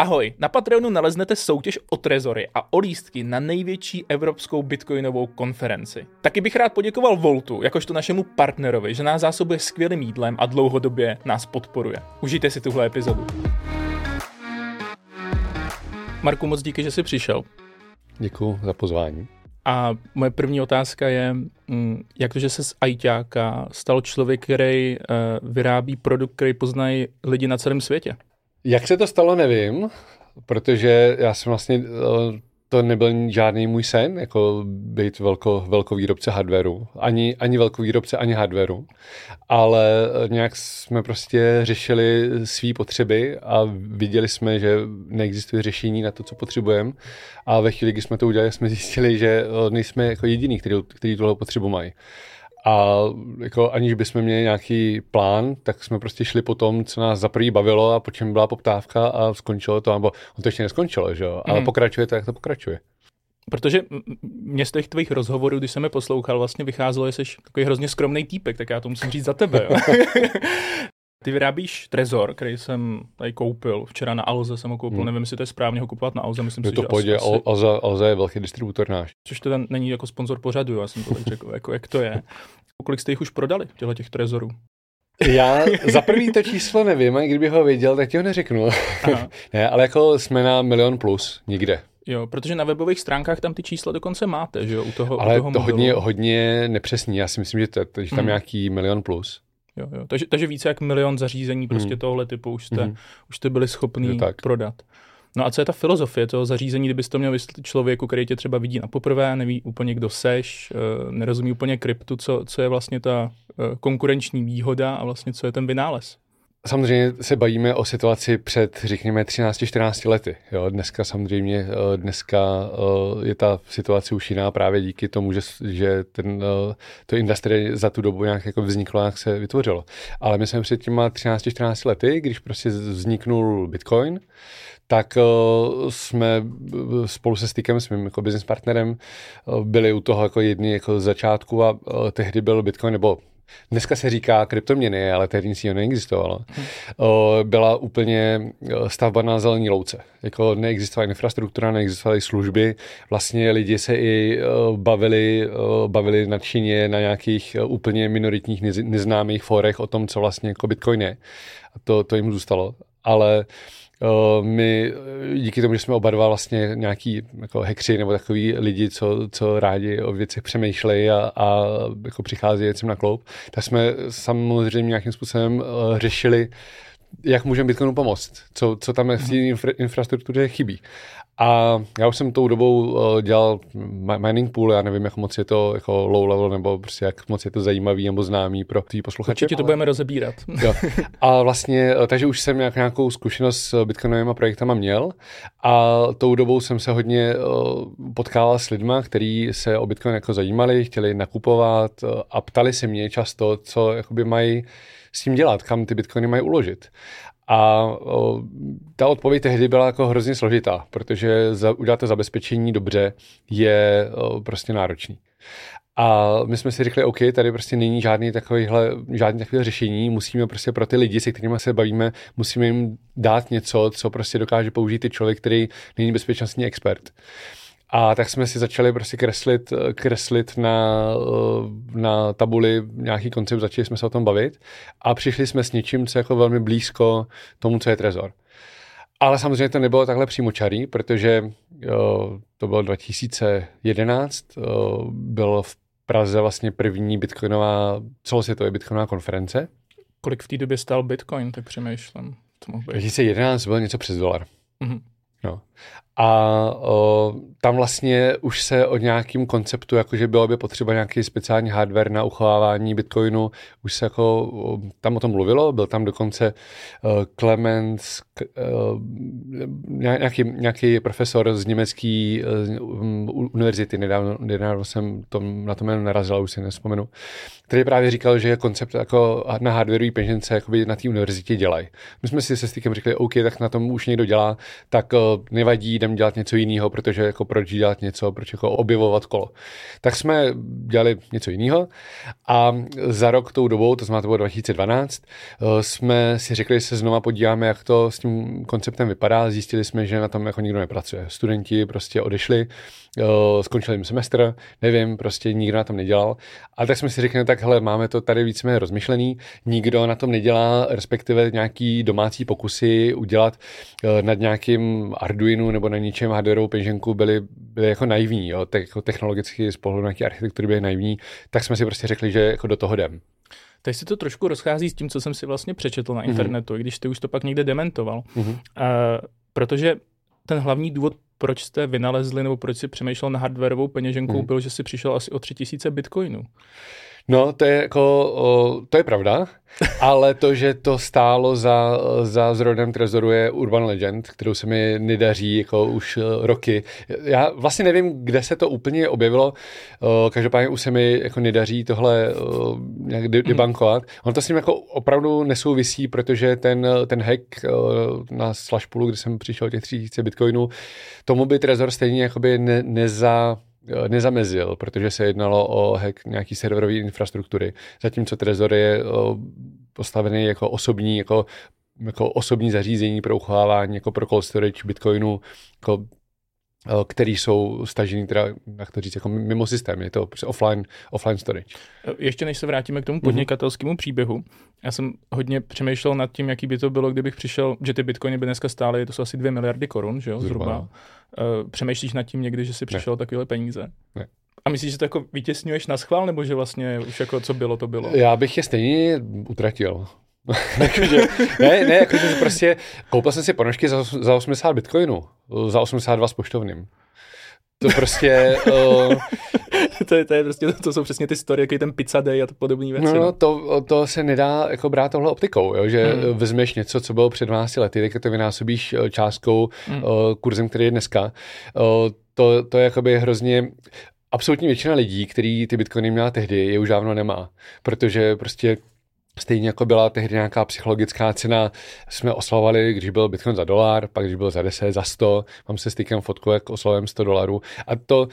Ahoj, na Patreonu naleznete soutěž o trezory a o lístky na největší evropskou bitcoinovou konferenci. Taky bych rád poděkoval Voltu, jakožto našemu partnerovi, že nás zásobuje skvělým jídlem a dlouhodobě nás podporuje. Užijte si tuhle epizodu. Marku, moc díky, že jsi přišel. Děkuji za pozvání. A moje první otázka je, mm, jak to, že se z ajťáka stal člověk, který uh, vyrábí produkt, který poznají lidi na celém světě? Jak se to stalo, nevím, protože já jsem vlastně, eh, to nebyl žádný můj sen, jako být velko, velkovýrobce hardwareu. Ani, ani velkovýrobce, ani hardwareu. Ale nějak jsme prostě řešili své potřeby a viděli jsme, že neexistuje řešení na to, co potřebujeme. A ve chvíli, kdy jsme to udělali, jsme zjistili, že eh, nejsme jako jediný, který, který tohle potřebu mají. A jako aniž bychom měli nějaký plán, tak jsme prostě šli po tom, co nás za prvý bavilo a po čem byla poptávka a skončilo to, nebo on to ještě neskončilo, že jo, ale mm. pokračuje to, jak to pokračuje. Protože mě z těch tvých rozhovorů, když jsem je poslouchal, vlastně vycházelo, že jsi takový hrozně skromný týpek, tak já to musím říct za tebe. Ty vyrábíš Trezor, který jsem tady koupil. Včera na Alze jsem ho koupil. Hmm. Nevím, jestli to je správně ho kupovat na Alze. Myslím je si, to že pojde, asi, Alze, Alze je velký distributor náš. Což teda není jako sponzor pořadu, já jsem to tak řekl, jako jak to je. Kolik jste jich už prodali, těchto těch Trezorů? Já za prvý to číslo nevím, a kdyby ho věděl, tak ti ho neřeknu. ne, ale jako jsme na milion plus, nikde. Jo, protože na webových stránkách tam ty čísla dokonce máte, že jo, u toho Ale u toho to hodně, hodně nepřesný, já si myslím, že, to, že tam hmm. nějaký milion plus. Jo, jo. Takže, takže více jak milion zařízení prostě mm. tohle typu už jste, mm. už jste byli schopni prodat. No a co je ta filozofie toho zařízení, kdybyste to měl vysvětlit člověku, který tě třeba vidí na poprvé, neví úplně, kdo seš, eh, nerozumí úplně kryptu, co, co je vlastně ta eh, konkurenční výhoda a vlastně co je ten vynález? Samozřejmě se bavíme o situaci před, řekněme, 13-14 lety. Jo? Dneska samozřejmě, eh, dneska eh, je ta situace už jiná právě díky tomu, že, že ten, eh, to industrie za tu dobu nějak jako vzniklo, jak se vytvořilo. Ale my jsme před těma 13-14 lety, když prostě vzniknul Bitcoin, tak jsme spolu se Stykem, s mým jako business partnerem, byli u toho jako jedni jako začátku a tehdy byl Bitcoin, nebo Dneska se říká kryptoměny, ale tehdy nic neexistovalo. Hmm. Byla úplně stavba na zelený louce. Jako neexistovala infrastruktura, neexistovaly služby. Vlastně lidi se i bavili, bavili nadšeně na nějakých úplně minoritních neznámých forech o tom, co vlastně jako Bitcoin je. A to, to jim zůstalo. Ale Uh, my díky tomu, že jsme oba dva vlastně nějaký jako hekři nebo takový lidi, co, co rádi o věcech přemýšlejí a, a jako přichází věcem na kloup, tak jsme samozřejmě nějakým způsobem uh, řešili, jak můžeme Bitcoinu pomoct, co, co tam v té infra, infrastruktuře chybí. A já už jsem tou dobou uh, dělal mining pool, já nevím, jak moc je to jako low level, nebo prostě jak moc je to zajímavý nebo známý pro ty posluchače. Určitě to ale... budeme rozebírat. jo. A vlastně, uh, takže už jsem nějak, nějakou zkušenost s bitcoinovými projektama měl a tou dobou jsem se hodně uh, potkával s lidma, kteří se o bitcoin jako zajímali, chtěli nakupovat a ptali se mě často, co jakoby mají s tím dělat, kam ty bitcoiny mají uložit. A o, ta odpověď tehdy byla jako hrozně složitá, protože za, udělat to zabezpečení dobře je o, prostě náročný. A my jsme si řekli, OK, tady prostě není žádný takovýhle, žádný takové řešení, musíme prostě pro ty lidi, se kterými se bavíme, musíme jim dát něco, co prostě dokáže použít i člověk, který není bezpečnostní expert. A tak jsme si začali prostě kreslit, kreslit na, na tabuli nějaký koncept, začali jsme se o tom bavit a přišli jsme s něčím, co je jako velmi blízko tomu, co je Trezor. Ale samozřejmě to nebylo takhle přímočarý, protože jo, to bylo 2011, jo, bylo v Praze vlastně první bitcoinová, celosvětová bitcoinová konference. Kolik v té době stál bitcoin, tak přemýšlím. 2011 bylo něco přes dolar. Mm-hmm. No. A o, tam vlastně už se o nějakým konceptu, jakože bylo by potřeba nějaký speciální hardware na uchovávání bitcoinu, už se jako o, tam o tom mluvilo, byl tam dokonce uh, Clemens, uh, nějaký, nějaký profesor z německé uh, univerzity, nedávno, nedávno jsem tom, na to jméno narazil, už si nespomenu, který právě říkal, že koncept jako na hardwareový peněžence na té univerzitě dělají. My jsme si se Stykem řekli, OK, tak na tom už někdo dělá, tak nevadí, jdem dělat něco jiného, protože jako proč dělat něco, proč jako objevovat kolo. Tak jsme dělali něco jiného a za rok tou dobou, to znamená to bylo 2012, uh, jsme si řekli, že se znova podíváme, jak to s tím konceptem vypadá. Zjistili jsme, že na tom jako nikdo nepracuje. Studenti prostě odešli, skončil jim semestr, nevím, prostě nikdo na tom nedělal. A tak jsme si řekli, no tak hele, máme to tady víceméně rozmyšlený, nikdo na tom nedělá, respektive nějaký domácí pokusy udělat uh, nad nějakým Arduino nebo na ničem hardwareovou peněženku byly, byly jako naivní, jo, Te- jako technologicky z pohledu nějaké architektury byly naivní, tak jsme si prostě řekli, že jako do toho jdem. Teď se to trošku rozchází s tím, co jsem si vlastně přečetl na mhm. internetu, mm-hmm. i když ty už to pak někde dementoval. Mm-hmm. Uh, protože ten hlavní důvod, proč jste vynalezli nebo proč si přemýšlel na hardwareovou peněženku, hmm. byl, že si přišel asi o 3000 bitcoinů. No, to je jako, o, to je pravda, ale to, že to stálo za, za zrodem Trezoru je Urban Legend, kterou se mi nedaří jako už e, roky. Já vlastně nevím, kde se to úplně objevilo, o, každopádně už se mi jako nedaří tohle o, nějak mhm. debankovat. On to s ním jako opravdu nesouvisí, protože ten, ten hack o, na Slashpoolu, kdy jsem přišel těch 3000 bitcoinů, tomu by Trezor stejně jakoby ne, neza nezamezil, protože se jednalo o hack nějaký serverové infrastruktury, zatímco Trezor je eh, postavený jako osobní, jako, jako osobní zařízení pro uchovávání, jako pro cold storage Bitcoinu, jako eh, který jsou stažený teda, jak to říct, jako mimo systém, je to offline, offline storage. Ještě než se vrátíme k tomu mhm. podnikatelskému příběhu, já jsem hodně přemýšlel nad tím, jaký by to bylo, kdybych přišel, že ty bitcoiny by dneska stály, to jsou asi 2 miliardy korun, že jo, zhruba. zhruba. Uh, přemýšlíš nad tím někdy, že si přišel ne. takovéhle peníze? Ne. A myslíš, že to jako vytěsňuješ na schvál, nebo že vlastně už jako co bylo, to bylo? Já bych je stejně utratil. jakože, ne, ne, jakože prostě koupil jsem si ponožky za, za 80 bitcoinů, za 82 s poštovným. To prostě... uh, to, je, to, je prostě, to jsou přesně ty story, jaký ten pizza day a to podobné věci. No, no to, to se nedá jako brát tohle optikou, jo? že hmm. vezmeš něco, co bylo před 12 lety, tak to vynásobíš eh, částkou, hmm. uh, kurzem, který je dneska. Uh, to, to je jakoby hrozně absolutní většina lidí, který ty bitcoiny měla tehdy, je už dávno nemá, protože prostě Stejně jako byla tehdy nějaká psychologická cena, jsme oslavovali, když byl Bitcoin za dolar, pak když byl za 10, za 100, mám se stykem fotku, jak oslavujeme 100 dolarů. A to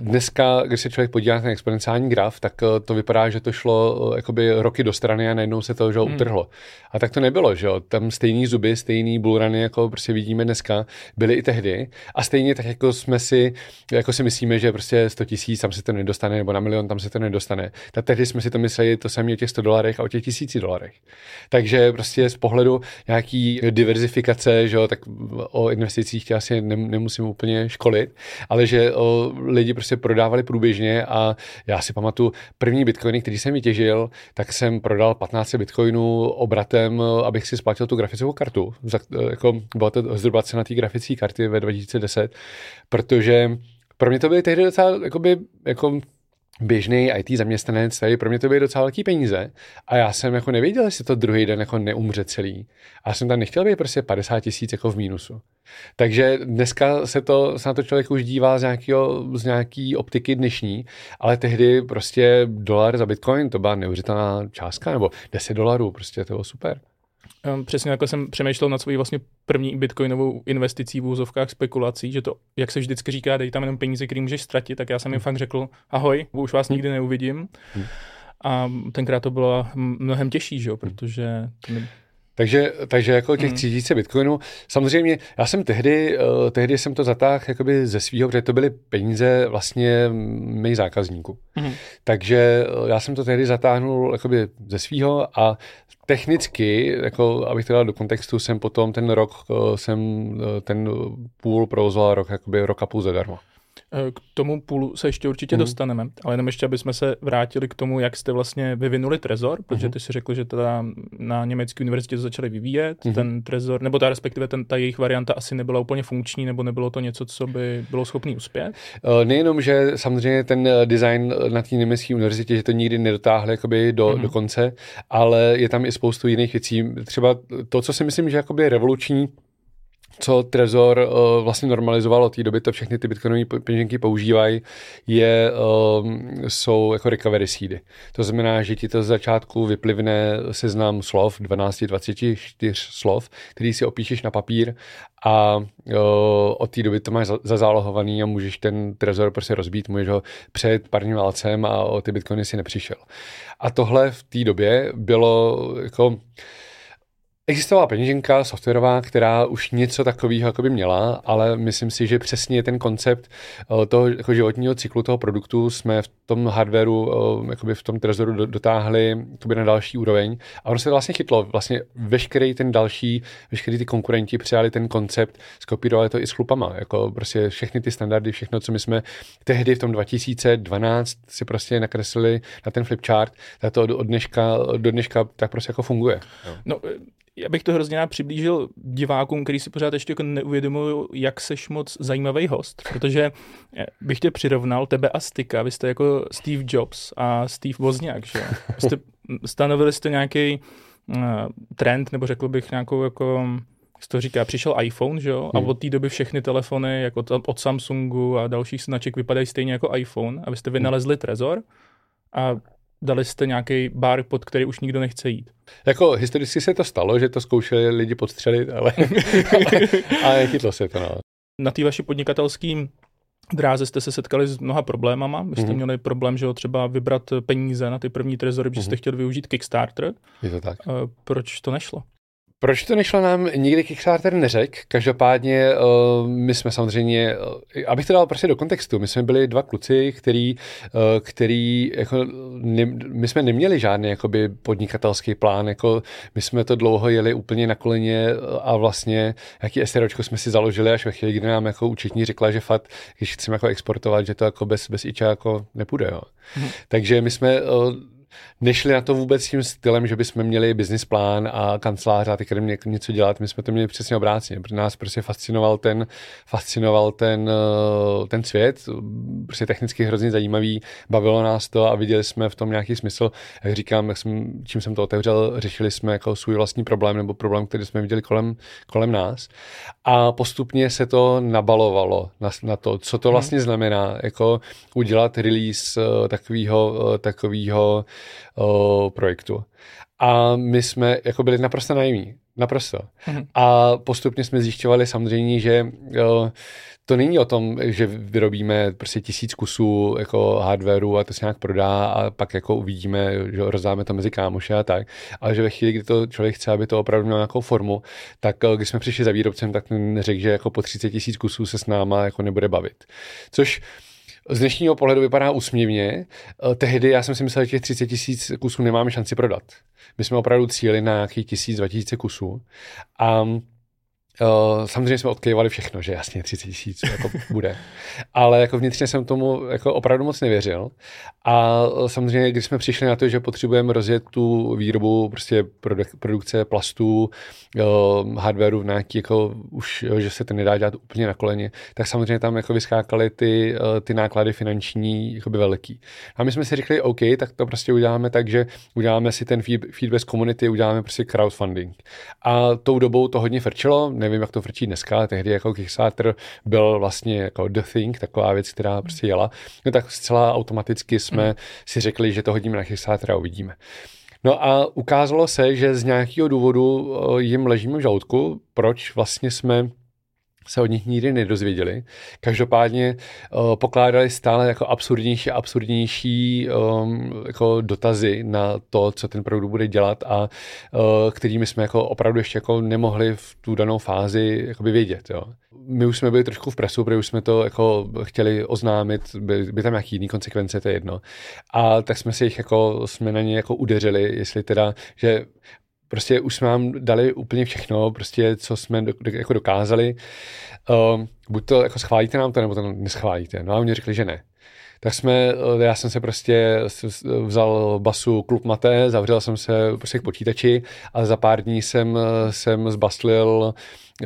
dneska, když se člověk podívá na exponenciální graf, tak eh, to vypadá, že to šlo eh, jakoby roky do strany a najednou se to že, hmm. utrhlo. A tak to nebylo, že jo. Tam stejný zuby, stejný bullruny, jako prostě vidíme dneska, byly i tehdy. A stejně tak jako jsme si, jako si myslíme, že prostě 100 tisíc tam se to nedostane, nebo na milion tam se to nedostane. Tak tehdy jsme si to mysleli, to samé o těch 100 dolarech a o těch tisíci dolarech. Takže prostě z pohledu nějaký diverzifikace, že jo, tak o investicích tě asi nemusím úplně školit, ale že o, lidi prostě prodávali průběžně a já si pamatuju první bitcoiny, který jsem vytěžil, tak jsem prodal 15 bitcoinů obratem, abych si splatil tu grafickou kartu. Za, jako, byla to zhruba cena té grafické karty ve 2010, protože pro mě to byly tehdy docela jakoby, jako běžný IT zaměstnanec, tady pro mě to byly docela velký peníze a já jsem jako nevěděl, jestli to druhý den jako neumře celý. A jsem tam nechtěl být prostě 50 tisíc jako v mínusu. Takže dneska se, to, se na to člověk už dívá z, nějakého, z nějaký optiky dnešní, ale tehdy prostě dolar za bitcoin, to byla neuvěřitelná částka, nebo 10 dolarů, prostě to bylo super. Um, přesně jako jsem přemýšlel nad svojí vlastně první bitcoinovou investicí v úzovkách spekulací, že to, jak se vždycky říká, dej tam jenom peníze, který můžeš ztratit, tak já jsem jim hmm. fakt řekl, ahoj, už vás nikdy neuvidím. Hmm. A tenkrát to bylo mnohem těžší, že jo, protože to ne... Takže, takže jako těch 3000 mm. bitcoinů, samozřejmě já jsem tehdy, uh, tehdy jsem to zatáhl jakoby ze svého, protože to byly peníze vlastně mých zákazníků. Mm. Takže uh, já jsem to tehdy zatáhnul jakoby ze svého a technicky, jako abych to dal do kontextu, jsem potom ten rok, uh, jsem ten půl provozoval rok, jakoby rok a půl zadarmo. K tomu půlu se ještě určitě mm. dostaneme, ale jenom ještě, aby jsme se vrátili k tomu, jak jste vlastně vyvinuli Trezor, protože mhm. ty si řekl, že teda na německé univerzitě to začali vyvíjet, mm. ten Trezor, nebo ta respektive ten, ta jejich varianta asi nebyla úplně funkční, nebo nebylo to něco, co by bylo schopný uspět? Eh, nejenom, že samozřejmě ten eh, design na té německé univerzitě, že to nikdy nedotáhli jakoby do, mm. do konce, ale je tam i spoustu jiných věcí. Třeba to, co si myslím, že jakoby je revoluční, co Trezor uh, vlastně normalizoval od té doby, to všechny ty bitcoinové peněženky používají, je, uh, jsou jako recovery seedy. To znamená, že ti to z začátku vyplivne seznam slov, 12, 24 slov, který si opíšeš na papír a uh, od té doby to máš zazálohovaný a můžeš ten Trezor prostě rozbít, můžeš ho před parním válcem a o ty bitcoiny si nepřišel. A tohle v té době bylo jako Existovala peněženka softwarová, která už něco takového jako by měla, ale myslím si, že přesně ten koncept eh, toho jako životního cyklu toho produktu jsme v tom hardwareu, eh, jakoby v tom trezoru dotáhli na další úroveň. A ono se vlastně chytlo. Vlastně veškerý ten další, veškerý ty konkurenti přijali ten koncept, skopírovali to i s chlupama. Jako prostě všechny ty standardy, všechno, co my jsme tehdy v tom 2012 si prostě nakreslili na ten flipchart, tak to od dneška, do dneška tak prostě jako funguje. No, já bych to hrozně rád přiblížil divákům, který si pořád ještě jako neuvědomují, jak seš moc zajímavý host, protože eh, bych tě přirovnal, tebe a Styka, vy jste jako Steve Jobs a Steve Wozniak, že jste, stanovili jste nějaký uh, trend, nebo řekl bych nějakou jako jak to říká, přišel iPhone, že jo, a hmm. od té doby všechny telefony jako od Samsungu a dalších značek vypadají stejně jako iPhone a vy jste vynalezli Trezor a dali jste nějaký bar, pod který už nikdo nechce jít. Jako historicky se to stalo, že to zkoušeli lidi podstřelit, ale, ale, ale chytlo se to. No. Na té vaší podnikatelské dráze jste se setkali s mnoha problémama. Vy jste mm-hmm. měli problém, že třeba vybrat peníze na ty první trezory, mm-hmm. jste chtěli využít Kickstarter. Je to tak. Proč to nešlo? Proč to nešlo nám nikdy Kickstarter neřekl? Každopádně uh, my jsme samozřejmě, uh, abych to dal prostě do kontextu, my jsme byli dva kluci, který, uh, který jako, ne, my jsme neměli žádný jakoby podnikatelský plán, jako my jsme to dlouho jeli úplně na koleně a vlastně jaký SROčko jsme si založili až ve chvíli, kdy nám jako účetní řekla, že fakt, když chceme jako exportovat, že to jako bez, bez iča jako nepůjde. Jo. Hmm. Takže my jsme uh, nešli na to vůbec tím stylem, že bychom měli business plán a kancelář a teď jdeme něco dělat. My jsme to měli přesně obráceně, protože nás prostě fascinoval ten, fascinoval ten, eh, ten svět, prostě technicky hrozně zajímavý, bavilo nás to a viděli jsme v tom nějaký smysl. Jak říkám, jak jsem, čím jsem to otevřel, řešili jsme jako svůj vlastní problém nebo problém, který jsme viděli kolem, kolem nás. A postupně se to nabalovalo na, na to, co to mhm. vlastně hmm. znamená, jako udělat release eh, takového, eh, takového o, projektu. A my jsme jako byli naprosto naivní. Naprosto. Mm-hmm. A postupně jsme zjišťovali samozřejmě, že o, to není o tom, že vyrobíme prostě tisíc kusů jako hardwareu a to se nějak prodá a pak jako uvidíme, že rozdáme to mezi kámoše a tak, ale že ve chvíli, kdy to člověk chce, aby to opravdu mělo nějakou formu, tak když jsme přišli za výrobcem, tak řekl, že jako po 30 tisíc kusů se s náma jako nebude bavit. Což z dnešního pohledu vypadá úsměvně. Eh, tehdy já jsem si myslel, že těch 30 tisíc kusů nemáme šanci prodat. My jsme opravdu cíli na nějakých tisíc, dva tisíce kusů. A Uh, samozřejmě jsme odkejvali všechno, že jasně 30 tisíc jako bude. Ale jako vnitřně jsem tomu jako opravdu moc nevěřil. A samozřejmě, když jsme přišli na to, že potřebujeme rozjet tu výrobu prostě produk- produkce plastů, uh, hardwareu v nějaký, jako už, že se to nedá dělat úplně na koleně, tak samozřejmě tam jako vyskákaly ty, ty náklady finanční jakoby velký. A my jsme si řekli, OK, tak to prostě uděláme tak, že uděláme si ten feed, feedback community, uděláme prostě crowdfunding. A tou dobou to hodně frčilo, nevím, jak to frčí dneska, ale tehdy jako Kickstarter byl vlastně jako the thing, taková věc, která prostě jela, no tak zcela automaticky jsme mm. si řekli, že to hodíme na Kickstarter a uvidíme. No a ukázalo se, že z nějakého důvodu eh, jim ležíme v žaludku, proč vlastně jsme se od nich nikdy nedozvěděli. Každopádně uh, pokládali stále jako absurdnější a absurdnější um, jako dotazy na to, co ten produkt bude dělat a uh, kterými jsme jako opravdu ještě jako nemohli v tu danou fázi jakoby vědět. Jo. My už jsme byli trošku v presu, protože už jsme to jako chtěli oznámit, by, by tam nějaký jiný konsekvence, to je jedno. A tak jsme si jich jako, jsme na ně jako udeřili, jestli teda, že prostě už jsme vám dali úplně všechno, prostě co jsme do, do, jako dokázali. Uh, buď to jako schválíte nám to, nebo to neschválíte. No a oni řekli, že ne. Tak jsme, eh, já jsem se prostě vzal basu klub Mate, zavřel jsem se prostě k počítači a za pár dní jsem, eh, jsem zbastlil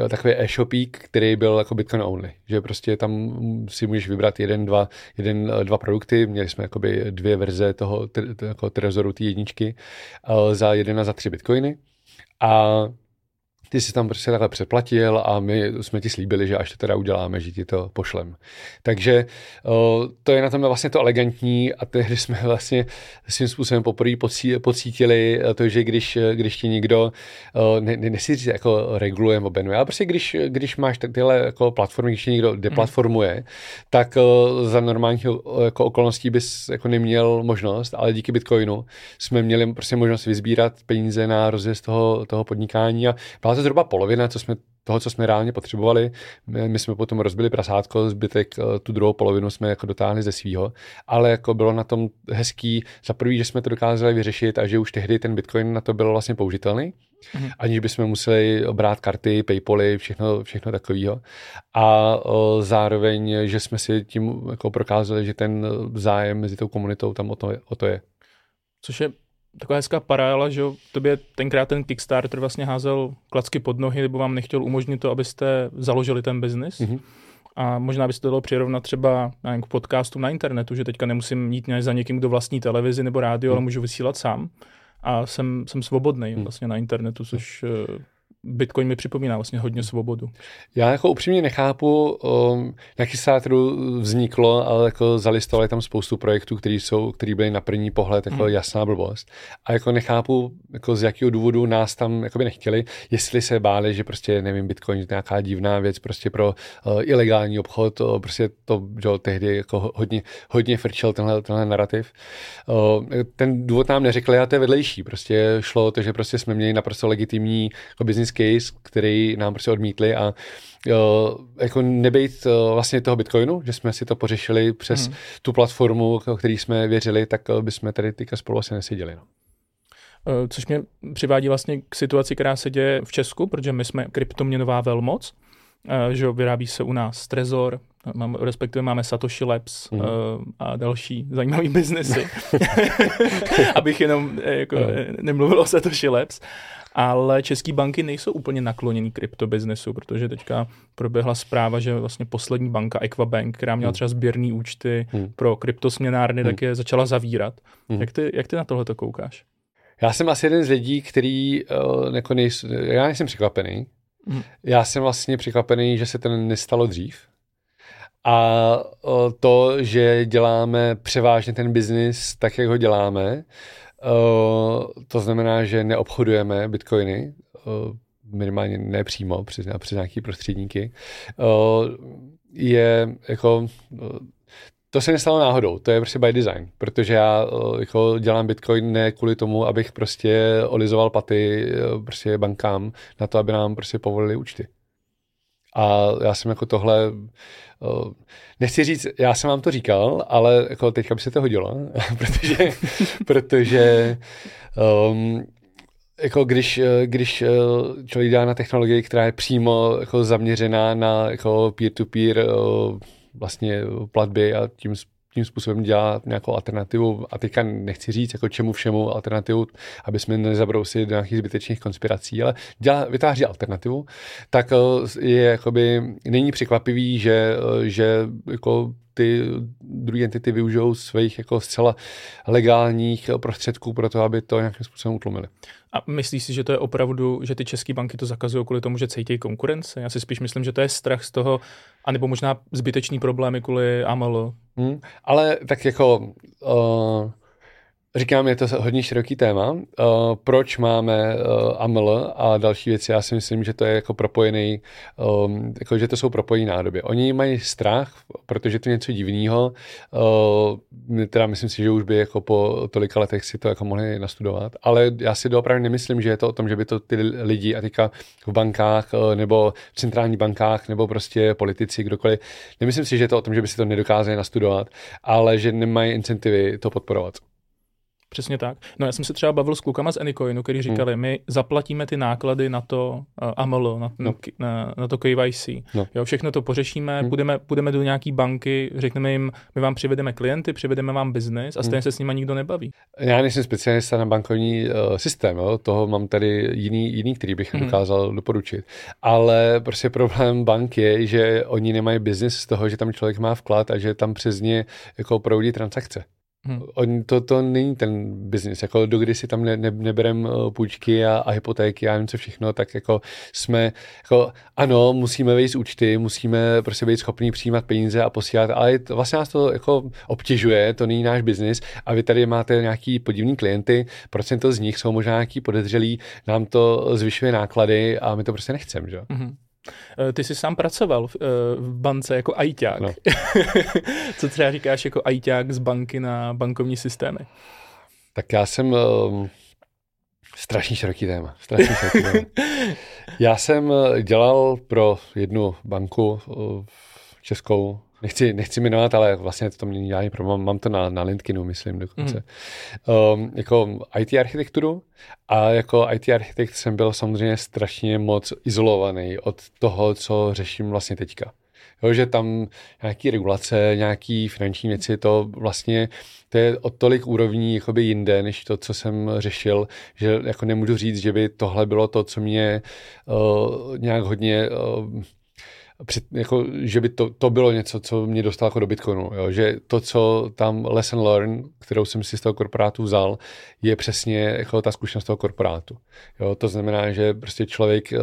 takový e-shopík, který byl jako Bitcoin only, že prostě tam si můžeš vybrat jeden, dva, jeden, dva produkty, měli jsme jakoby dvě verze toho jako trezoru té jedničky za jeden a za tři bitcoiny. A ty jsi tam prostě takhle přeplatil a my jsme ti slíbili, že až to teda uděláme, že ti to pošlem. Takže to je na tom vlastně to elegantní a tehdy jsme vlastně svým způsobem poprvé pocítili to, že když, když ti někdo, ne, ne, nechci říct jako reguluje nebo benuje, ale prostě když, když máš tyhle jako platformy, když ti někdo deplatformuje, mm. tak za normálních jako okolností bys jako neměl možnost, ale díky Bitcoinu jsme měli prostě možnost vyzbírat peníze na rozjezd toho, toho podnikání a byla to zhruba polovina, co jsme toho, co jsme reálně potřebovali. My, my jsme potom rozbili prasátko, zbytek eh, tu druhou polovinu jsme jako dotáhli ze svýho, ale jako bylo na tom hezký za prvý, že jsme to dokázali vyřešit a že už tehdy ten Bitcoin na to byl vlastně použitelný, mm-hmm. aniž bychom museli brát karty, Paypaly, všechno, všechno takového. A o, zároveň, že jsme si tím jako prokázali, že ten zájem mezi tou komunitou tam o to, o to je. Což je taková hezká paralela, že tobě tenkrát ten Kickstarter vlastně házel klacky pod nohy, nebo vám nechtěl umožnit to, abyste založili ten biznis. Mm-hmm. A možná by se to dalo přirovnat třeba na k podcastu na internetu, že teďka nemusím jít za někým, kdo vlastní televizi nebo rádio, mm. ale můžu vysílat sám. A jsem, jsem svobodný mm. vlastně na internetu, což eh, Bitcoin mi připomíná vlastně hodně svobodu. Já jako upřímně nechápu, um, na Kickstarteru vzniklo, ale jako zalistovali tam spoustu projektů, které jsou, které byly na první pohled jako hmm. jasná blbost. A jako nechápu, jako z jakého důvodu nás tam jako by nechtěli, jestli se báli, že prostě, nevím, Bitcoin je nějaká divná věc prostě pro uh, ilegální obchod, uh, prostě to, že tehdy jako hodně, hodně frčel tenhle, tenhle narrativ. Uh, ten důvod nám neřekli a to je vedlejší. Prostě šlo o to, že prostě jsme měli naprosto legitimní jako business case, který nám prostě odmítli a jo, jako nebejt vlastně toho Bitcoinu, že jsme si to pořešili přes hmm. tu platformu, o který jsme věřili, tak bychom tady teďka spolu asi neseděli. No. Což mě přivádí vlastně k situaci, která se děje v Česku, protože my jsme kryptoměnová velmoc, že vyrábí se u nás Trezor, mám, respektive máme Satoshi Labs mm. uh, a další zajímavý biznesy. Abych jenom jako, no. nemluvil o Satoshi Labs ale české banky nejsou úplně nakloněný kryptobiznesu, protože teďka proběhla zpráva, že vlastně poslední banka Equabank, která měla hmm. třeba sběrný účty hmm. pro kryptosměnárny, hmm. tak je začala zavírat. Hmm. Jak, ty, jak ty na tohle to koukáš? Já jsem asi jeden z lidí, který uh, jako nejsou, já nejsem překvapený. Hmm. Já jsem vlastně překvapený, že se to nestalo dřív. A to, že děláme převážně ten biznis tak, jak ho děláme, to znamená, že neobchodujeme bitcoiny, minimálně nepřímo přes, přes nějaký prostředníky. Je jako to se nestalo náhodou, to je prostě by design, protože já jako dělám Bitcoin ne kvůli tomu, abych prostě olizoval paty prostě bankám na to, aby nám prostě povolili účty. A já jsem jako tohle, nechci říct, já jsem vám to říkal, ale jako teďka by se to hodilo, protože, protože um, jako když, když člověk dá na technologii, která je přímo jako zaměřená na jako peer-to-peer vlastně platby a tím tím způsobem dělá nějakou alternativu, a teďka nechci říct jako čemu všemu alternativu, aby jsme nezabrousili do nějakých zbytečných konspirací, ale dělá, vytváří alternativu, tak eh, je jakoby, není překvapivý, že, eh, že jako ty druhé entity využijou svých jako zcela legálních prostředků pro to, aby to nějakým způsobem utlumili. A myslíš si, že to je opravdu, že ty české banky to zakazují kvůli tomu, že cítí konkurence? Já si spíš myslím, že to je strach z toho, anebo možná zbytečný problémy kvůli AML. Hmm, ale tak jako uh, Říkám, je to hodně široký téma. Uh, proč máme uh, AML a další věci? Já si myslím, že to je jako propojený, um, jako, že to jsou propojené nádoby. Oni mají strach, protože to je něco divného. Uh, teda myslím si, že už by jako po tolika letech si to jako mohli nastudovat. Ale já si doopravdy nemyslím, že je to o tom, že by to ty lidi a teďka v bankách nebo v centrálních bankách nebo prostě politici, kdokoliv. Nemyslím si, že je to o tom, že by si to nedokázali nastudovat, ale že nemají incentivy to podporovat. Přesně tak. No já jsem se třeba bavil s klukama z Anycoinu, kteří hmm. říkali, hmm. my zaplatíme ty náklady na to uh, AML, na, no. na, na to KYC. No. Jo, všechno to pořešíme, hmm. půjdeme, půjdeme do nějaký banky, řekneme jim, my vám přivedeme klienty, přivedeme vám biznis a stejně hmm. se s nimi nikdo nebaví. Já nejsem specialista na bankovní uh, systém, jo? toho mám tady jiný, jiný, který bych hmm. dokázal doporučit. Ale prostě problém bank je, že oni nemají biznis z toho, že tam člověk má vklad a že tam přes ně jako proudí transakce. Hmm. On, to, to není ten biznis. Jako do kdy si tam ne, ne, neberem eh, půjčky a, a hypotéky a nevím co všechno, tak jako jsme, jako ano, musíme vejít z účty, musíme prostě být schopní přijímat peníze a posílat, ale to, vlastně nás to jako obtěžuje, to není náš biznis a vy tady máte nějaký podivní klienty, procento z nich jsou možná nějaký podezřelí, nám to zvyšuje náklady a my to prostě nechceme, že? Hmm. Eh, ty jsi sám pracoval v, eh, v bance jako ajťák. No. Co třeba říkáš jako ajťák z banky na bankovní systémy? Tak já jsem um, strašně široký téma. Strašně široký téma. Já jsem eh, dělal pro jednu banku českou, nechci, nechci jmenovat, ale vlastně to není žádný problém, mám to na, na LinkedInu, myslím dokonce. Mm. Um, jako IT architekturu a jako IT architekt jsem byl samozřejmě strašně moc izolovaný od toho, co řeším vlastně teďka. Jo, že tam nějaký regulace, nějaký finanční věci, to vlastně to je o tolik úrovní jakoby jinde, než to, co jsem řešil, že jako nemůžu říct, že by tohle bylo to, co mě uh, nějak hodně uh, před, jako, že by to, to bylo něco, co mě dostalo jako do Bitcoinu. Jo? Že to, co tam lesson learn, kterou jsem si z toho korporátu vzal, je přesně jako ta zkušenost toho korporátu. Jo? To znamená, že prostě člověk, eh,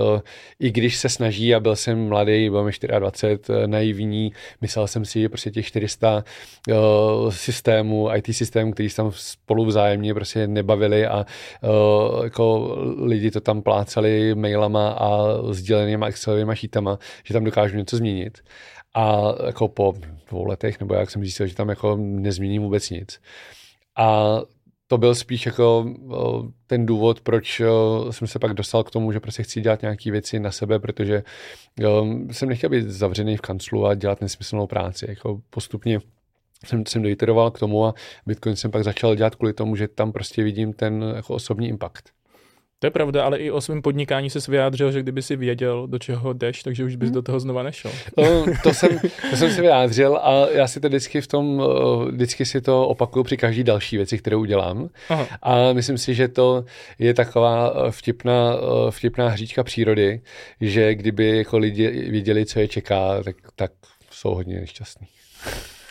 i když se snaží, a byl jsem mladý, byl mi 24, eh, naivní, myslel jsem si, že prostě těch 400 uh, eh, systémů, IT systémů, který se tam spolu vzájemně prostě nebavili a jako lidi to tam plácali mailama a sdělenýma Excelovými šítama, že tam dokážu něco změnit. A jako po dvou letech, nebo jak jsem zjistil, že tam jako nezměním vůbec nic. A to byl spíš jako ten důvod, proč jsem se pak dostal k tomu, že prostě chci dělat nějaké věci na sebe, protože jsem nechtěl být zavřený v kanclu a dělat nesmyslnou práci. Jako postupně jsem, jsem doiteroval k tomu a Bitcoin jsem pak začal dělat kvůli tomu, že tam prostě vidím ten jako osobní impact. To je pravda, ale i o svém podnikání se vyjádřil, že kdyby si věděl, do čeho jdeš, takže už bys hmm. do toho znova nešel. No, to, jsem, to jsem si vyjádřil a já si to vždycky v tom, eh, vždycky si to opakuju při každý další věci, kterou udělám. Aha. A myslím si, že to je taková eh, vtipná, eh, vtipná hříčka přírody, že kdyby jako lidi věděli, co je čeká, tak, tak jsou hodně nešťastní.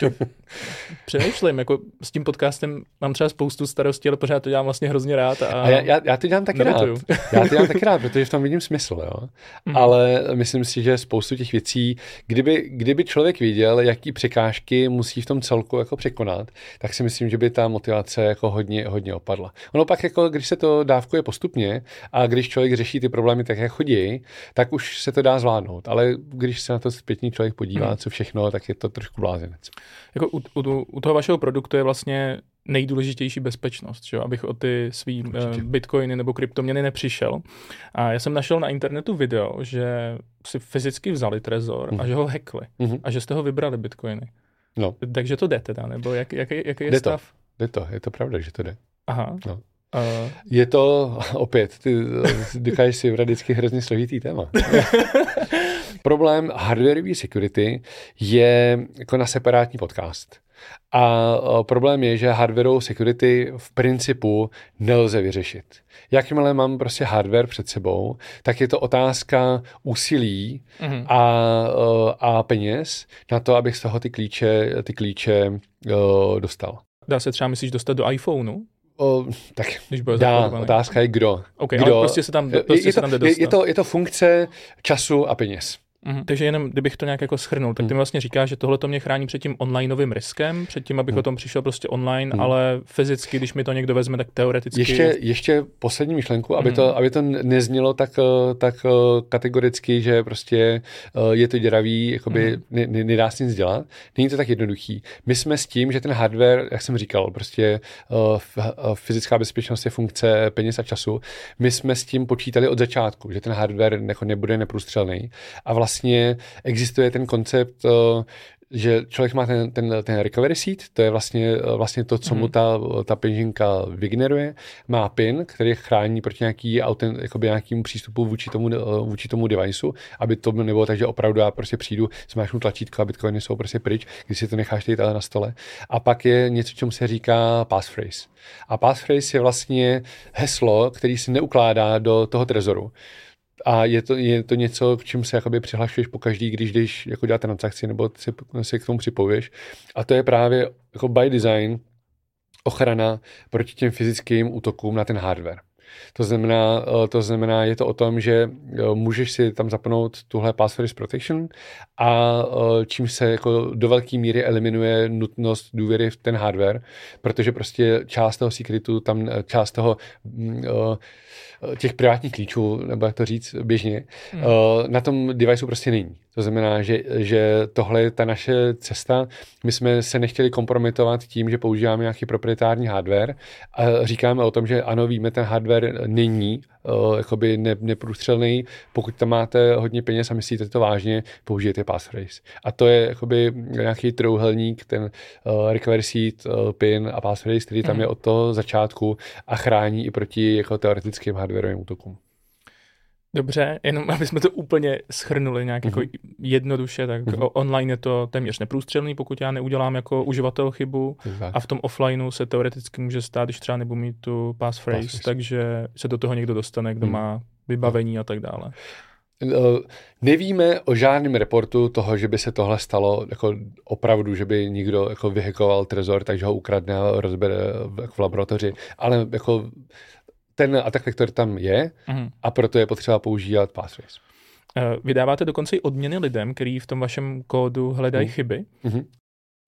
Přemýšlím, jako s tím podcastem mám třeba spoustu starostí, ale pořád to dělám vlastně hrozně rád. A, a já, já, já, to dělám taky medituju. rád. Já to dělám taky rád, protože v tom vidím smysl, jo. Mm. Ale myslím si, že spoustu těch věcí, kdyby, kdyby člověk viděl, jaký překážky musí v tom celku jako překonat, tak si myslím, že by ta motivace jako hodně, hodně opadla. Ono pak, jako, když se to dávkuje postupně a když člověk řeší ty problémy tak, jak chodí, tak už se to dá zvládnout. Ale když se na to zpětný člověk podívá, mm. co všechno, tak je to trošku blázinec. Jako u, u, u toho vašeho produktu je vlastně nejdůležitější bezpečnost, že? abych o ty svý uh, bitcoiny nebo kryptoměny nepřišel. A já jsem našel na internetu video, že si fyzicky vzali trezor mm. a mhm. že ho hackli mm-hmm. a že jste ho vybrali bitcoiny. No. Takže to jde teda, nebo jak, jak, jaký je jde stav? To. Jde to, je to pravda, že to jde. Aha. No. Uh... Je to, opět, ty dokážeš si vždycky hrozně složitý téma. Problém hardwareové security je jako na separátní podcast. A problém je, že hardwareovou security v principu nelze vyřešit. Jakmile mám prostě hardware před sebou, tak je to otázka úsilí mm-hmm. a, a peněz na to, abych z toho ty klíče, ty klíče dostal. Dá se třeba, myslíš, dostat do iPhoneu? O, tak Když dá, otázka je kdo. Okay, kdo. Ale prostě se tam, prostě je, se tam jde je, je, to, je to funkce času a peněz. Mm-hmm. Takže jenom, kdybych to nějak jako schrnul, tak ty mm. vlastně říká, že tohle to mě chrání před tím onlineovým riskem, před tím, abych mm. o tom přišel prostě online, mm. ale fyzicky, když mi to někdo vezme, tak teoreticky. Ještě, ještě poslední myšlenku, aby, mm. to, aby to neznělo tak, eh, tak eh, kategoricky, že prostě eh, je to děravý, jakoby mm. ne, ne, nedá se nic dělat. Není to tak jednoduchý. My jsme s tím, že ten hardware, jak jsem říkal, prostě fyzická bezpečnost je funkce peněz a času. My jsme s tím počítali od začátku, že ten hardware jako nebude neprůstřelný. A vlastně vlastně existuje ten koncept, eh, že člověk má ten, ten, ten recovery seed, to je vlastně, eh, vlastně to, co mu mhm. ta, ta peněženka vygeneruje, má PIN, který chrání proti nějaký, autent, jakoby nějakým přístupu vůči tomu, eh, vůči tomu deviceu, aby to nebylo tak, že opravdu já prostě přijdu, smášnu tlačítko a bitcoiny jsou prostě pryč, když si to necháš tady na stole. A pak je něco, čemu se říká passphrase. A passphrase je vlastně heslo, který se neukládá do toho trezoru a je to, je to něco, k čemu se jakoby přihlašuješ po každý, když jdeš jako dělat transakci nebo si, si k tomu připovíš. A to je právě jako by design ochrana proti těm fyzickým útokům na ten hardware. To znamená, eh, to znamená, je to o tom, že eh, můžeš si tam zapnout tuhle password protection a eh, čím se jako do velké míry eliminuje nutnost důvěry v ten hardware, protože prostě část toho secretu, tam část toho mm, těch privátních klíčů, nebo jak to říct běžně, hmm. na tom deviceu prostě není. To znamená, že, že tohle je ta naše cesta. My jsme se nechtěli kompromitovat tím, že používáme nějaký proprietární hardware a říkáme o tom, že ano, víme, ten hardware není uh, jakoby ne, neprůstřelný. Pokud tam máte hodně peněz a myslíte to vážně, použijete passphrase. A to je jakoby nějaký trouhelník, ten uh, recovery seed, uh, pin a passphrase, který tam mm. je od toho začátku a chrání i proti jako teoretickým hardwareovým útokům. Dobře, jenom aby jsme to úplně schrnuli nějak mm-hmm. jako mhm. jednoduše, tak mm-hmm. online je to téměř neprůstřelný, pokud já neudělám jako uživatel chybu mm-hmm. a v tom offlineu se teoreticky může stát, když třeba nebudu mít tu passphrase, pass takže se do toho někdo dostane, kdo mm. má vybavení a tak dále. Eh, nevíme o žádném reportu toho, že by se tohle stalo jako opravdu, že by někdo jako vyhekoval trezor, takže ho ukradne a rozbere v, v laboratoři, ale jako ten attack vector tam je mm-hmm. a proto je potřeba používat passphrase. Eh, vydáváte dokonce i odměny lidem, kteří v tom vašem kódu hledají mm. chyby. Mm-hmm.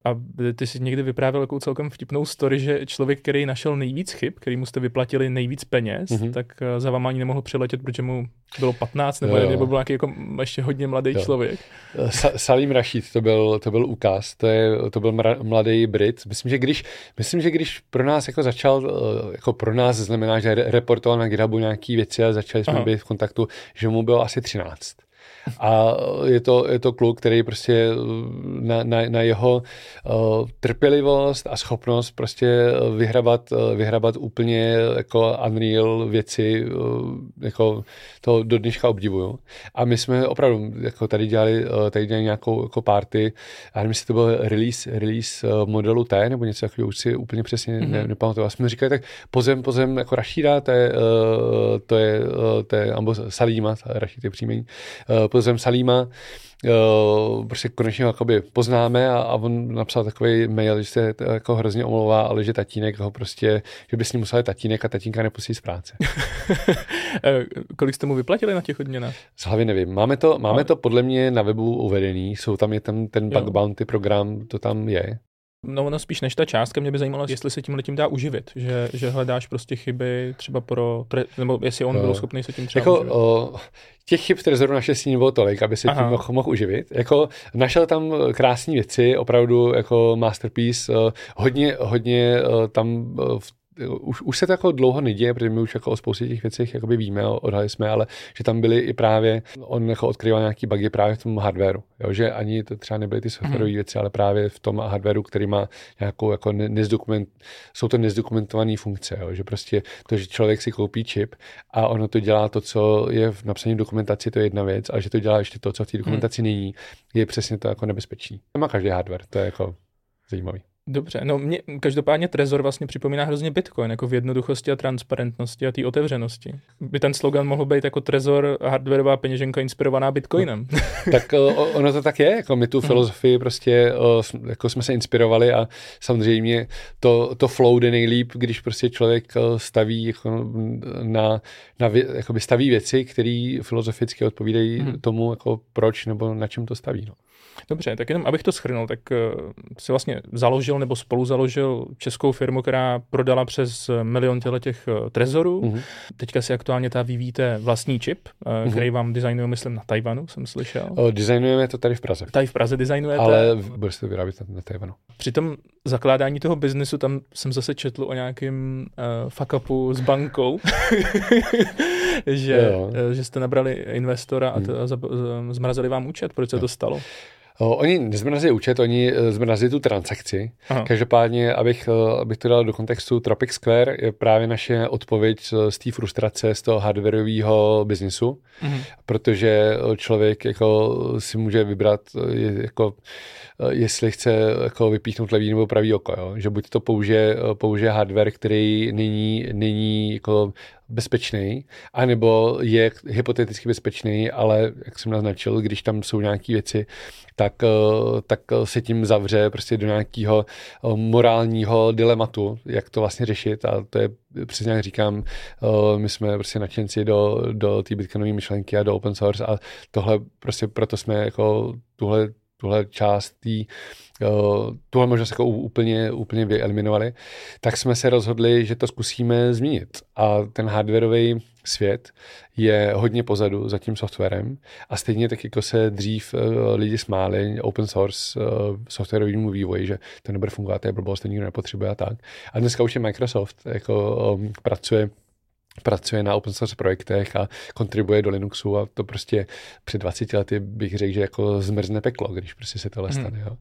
A ty jsi někdy vyprávěl takovou celkem vtipnou story, že člověk, který našel nejvíc chyb, který mu jste vyplatili nejvíc peněz, mm-hmm. tak eh, za váma ani nemohl přiletět, protože mu bylo 15 nebo, jo, nebo byl nějaký jako ještě hodně mladý jo. člověk. Eh, Sa- Salim Rashid, to byl, to byl úkaz, to, je, to byl mra- mladý Brit. Myslím, že když, myslím, že když pro nás jako začal, eh, jako pro nás znamená, že reportoval na GitHubu nějaký věci a začali jsme Aha. být v kontaktu, že mu bylo asi 13. A je to, je to kluk, který prostě na, na, na jeho uh, trpělivost a schopnost prostě vyhrabat, uh, vyhrabat úplně jako unreal věci, uh, jako to do dneška obdivuju. A my jsme opravdu jako tady dělali, uh, tady dělali nějakou jako party, a nevím, jestli to byl release, release modelu T nebo něco takového, už si úplně přesně mm-hmm. ne, nepamatuju. A jsme říkali, tak pozem, pozem jako Rašída, to je, uh, to je, uh, to je Ambo Salíma, Rašíd je příjmení, pozvem Salíma, Uh, prostě konečně jakoby poznáme a, a on napsal takový mail, že se jako hrozně omlouvá, ale že tatínek ho prostě, že by s ním musel tatínek a tatínka nepustí z práce. Eh, kolik jste mu vyplatili na těch odměnách? Z hlavy nevím. Máme to, máme to podle mě na webu uvedený, jsou tam je tam ten bug bounty program, to tam je. No ono spíš než ta částka, mě by zajímalo, jestli se tím letím dá uživit, že, že hledáš prostě chyby třeba pro, nebo jestli on no. byl schopný se tím třeba jako, uživit. O, těch chyb v Trezoru naštěstí nebylo tolik, aby se tím mohl, mohl uživit. Jako našel tam krásné věci, opravdu jako masterpiece, hodně, hodně tam v už, už se to jako dlouho neděje, protože my už jako o spoustě těch věcech jakoby víme, odhali jsme, ale že tam byly i právě, on jako odkryval nějaký bugy právě v tom hardwareu, jo, že ani to třeba nebyly ty softwarové mm. věci, ale právě v tom hardwareu, který má nějakou jako nezdokument, jsou to nezdokumentované funkce, jo, že prostě to, že člověk si koupí čip a ono to dělá to, co je v napsané dokumentaci, to je jedna věc, ale že to dělá ještě to, co v té dokumentaci mm. není, je přesně to jako nebezpečí. To má každý hardware, to je jako zajímavý. Dobře, no mě každopádně Trezor vlastně připomíná hrozně Bitcoin, jako v jednoduchosti a transparentnosti a té otevřenosti. By ten slogan mohl být jako Trezor hardwareová peněženka inspirovaná Bitcoinem. No, tak ono to tak je, jako my tu mhm. filozofii prostě jako jsme se inspirovali a samozřejmě to, to flow jde nejlíp, když prostě člověk staví jako na, na jakoby staví věci, které filozoficky odpovídají hmm. tomu, jako proč nebo na čem to staví. No. Dobře, tak jenom abych to schrnul, tak uh, si vlastně založil nebo spolu založil českou firmu, která prodala přes milion těch uh, trezorů. Uh-huh. Teďka si aktuálně ta vyvíjíte vlastní čip, uh, uh-huh. který vám designuje, myslím, na Tajvanu, jsem slyšel. O, designujeme to tady v Praze. Tady v Praze designujete. Ale bude se to vyrábět na, na Tajvanu. Při tom zakládání toho biznesu tam jsem zase četl o nějakém uh, fuck upu s bankou, že, že jste nabrali investora a, to, hmm. a zmrazili vám účet. Proč se to stalo? Oni nezmrazí účet, oni eh, zmrazí tu transakci. Aha. Každopádně, abych, eh, abych to dal do kontextu, Tropic Square je právě naše odpověď z té frustrace z toho hardwareového biznisu, mhm. protože člověk jako si může vybrat jako jestli chce jako vypíchnout levý nebo pravý oko, jo? že buď to použije, použije hardware, který není, není jako bezpečný, anebo je hypoteticky bezpečný, ale jak jsem naznačil, když tam jsou nějaké věci, tak, eh, tak se tím zavře prostě do nějakého eh, morálního dilematu, jak to vlastně řešit. A to je přesně jak říkám, eh, my jsme prostě nadšenci do, do té bitcoinové myšlenky a do open source a tohle prostě proto jsme jako tuhle, tuhle část té tuhle možnost jako úplně, úplně vyeliminovali, tak jsme se rozhodli, že to zkusíme změnit. A ten hardwareový svět je hodně pozadu za tím softwarem a stejně tak jako se dřív uh, lidi smáli open source uh, softwarovému vývoji, že to nebude fungovat, to je blbost, to nikdo nepotřebuje a tak. A dneska už je Microsoft jako um, pracuje pracuje na open source projektech a kontribuje do Linuxu a to prostě před 20 lety bych řekl, že jako zmrzne peklo, když prostě se tohle hmm. stane. Jo.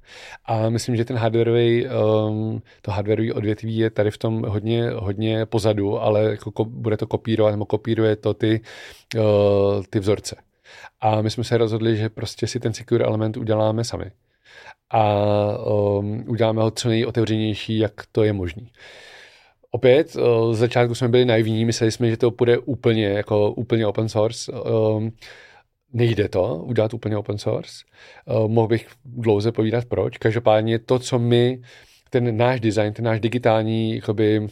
A myslím, že ten hardwareový, um, to hardwareový odvětví je tady v tom hodně, hodně pozadu, ale jako ko, bude to kopírovat, nebo kopíruje to ty, uh, ty vzorce. A my jsme se rozhodli, že prostě si ten secure element uděláme sami. A um, uděláme ho co nejotevřenější, jak to je možný. Opět, z začátku jsme byli naivní, mysleli jsme, že to bude úplně, jako úplně open source. Um, nejde to udělat úplně open source. Uh, mohl bych dlouze povídat proč. Každopádně to, co my, ten náš design, ten náš digitální jakoby,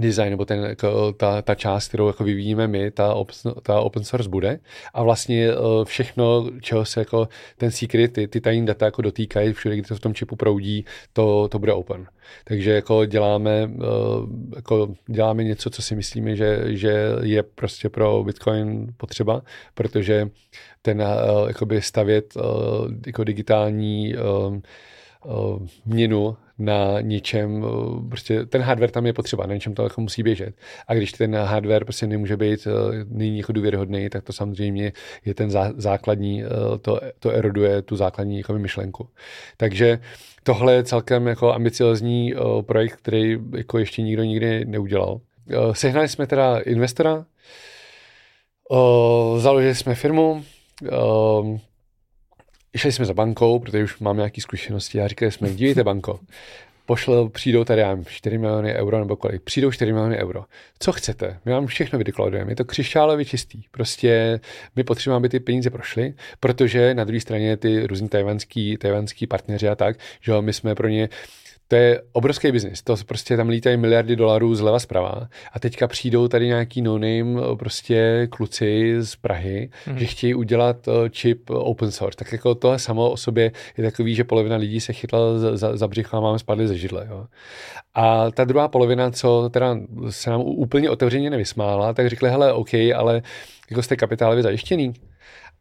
design, nebo ten, jako, ta, ta část, kterou jako vyvíjíme my, ta, ta open source bude. A vlastně eh, všechno, čeho se jako ten secret, ty, ty tajní data jako dotýkají, všude, kde to v tom čipu proudí, to, to bude open. Takže jako děláme, eh, jako děláme něco, co si myslíme, že, že je prostě pro Bitcoin potřeba, protože ten eh, jakoby stavět jako digitální měnu na něčem, eh, prostě ten hardware tam je potřeba, na něčem to jako musí běžet. A když ten hardware prostě nemůže být, eh, není jako důvěryhodný, tak to samozřejmě je ten základní, eh, to, to eroduje tu základní jako myšlenku. Takže tohle je celkem jako ambiciozní projekt, který jako ještě nikdo nikdy neudělal. Sehnali jsme teda investora, založili jsme firmu, šli jsme za bankou, protože už máme nějaké zkušenosti a říkali jsme, dívejte banko, pošle, přijdou tady, já 4 miliony euro nebo kolik, přijdou 4 miliony euro. Co chcete? My vám všechno vydeklarujeme. Je to křišťálově čistý. Prostě my potřebujeme, aby ty peníze prošly, protože na druhé straně ty různí tajvanský, tajvanský partneři a tak, že my jsme pro ně to je obrovský biznis. To prostě tam lítají miliardy dolarů zleva zprava a teďka přijdou tady nějaký no-name prostě kluci z Prahy, mm. že chtějí udělat eh, čip open source. Tak jako tohle samo o sobě je takový, že polovina lidí se chytla za, za, za břicho a máme spadli ze židle. Jo. A ta druhá polovina, co teda se nám úplně otevřeně nevysmála, tak řekli, hele, OK, ale jako jste kapitálově zajištěný.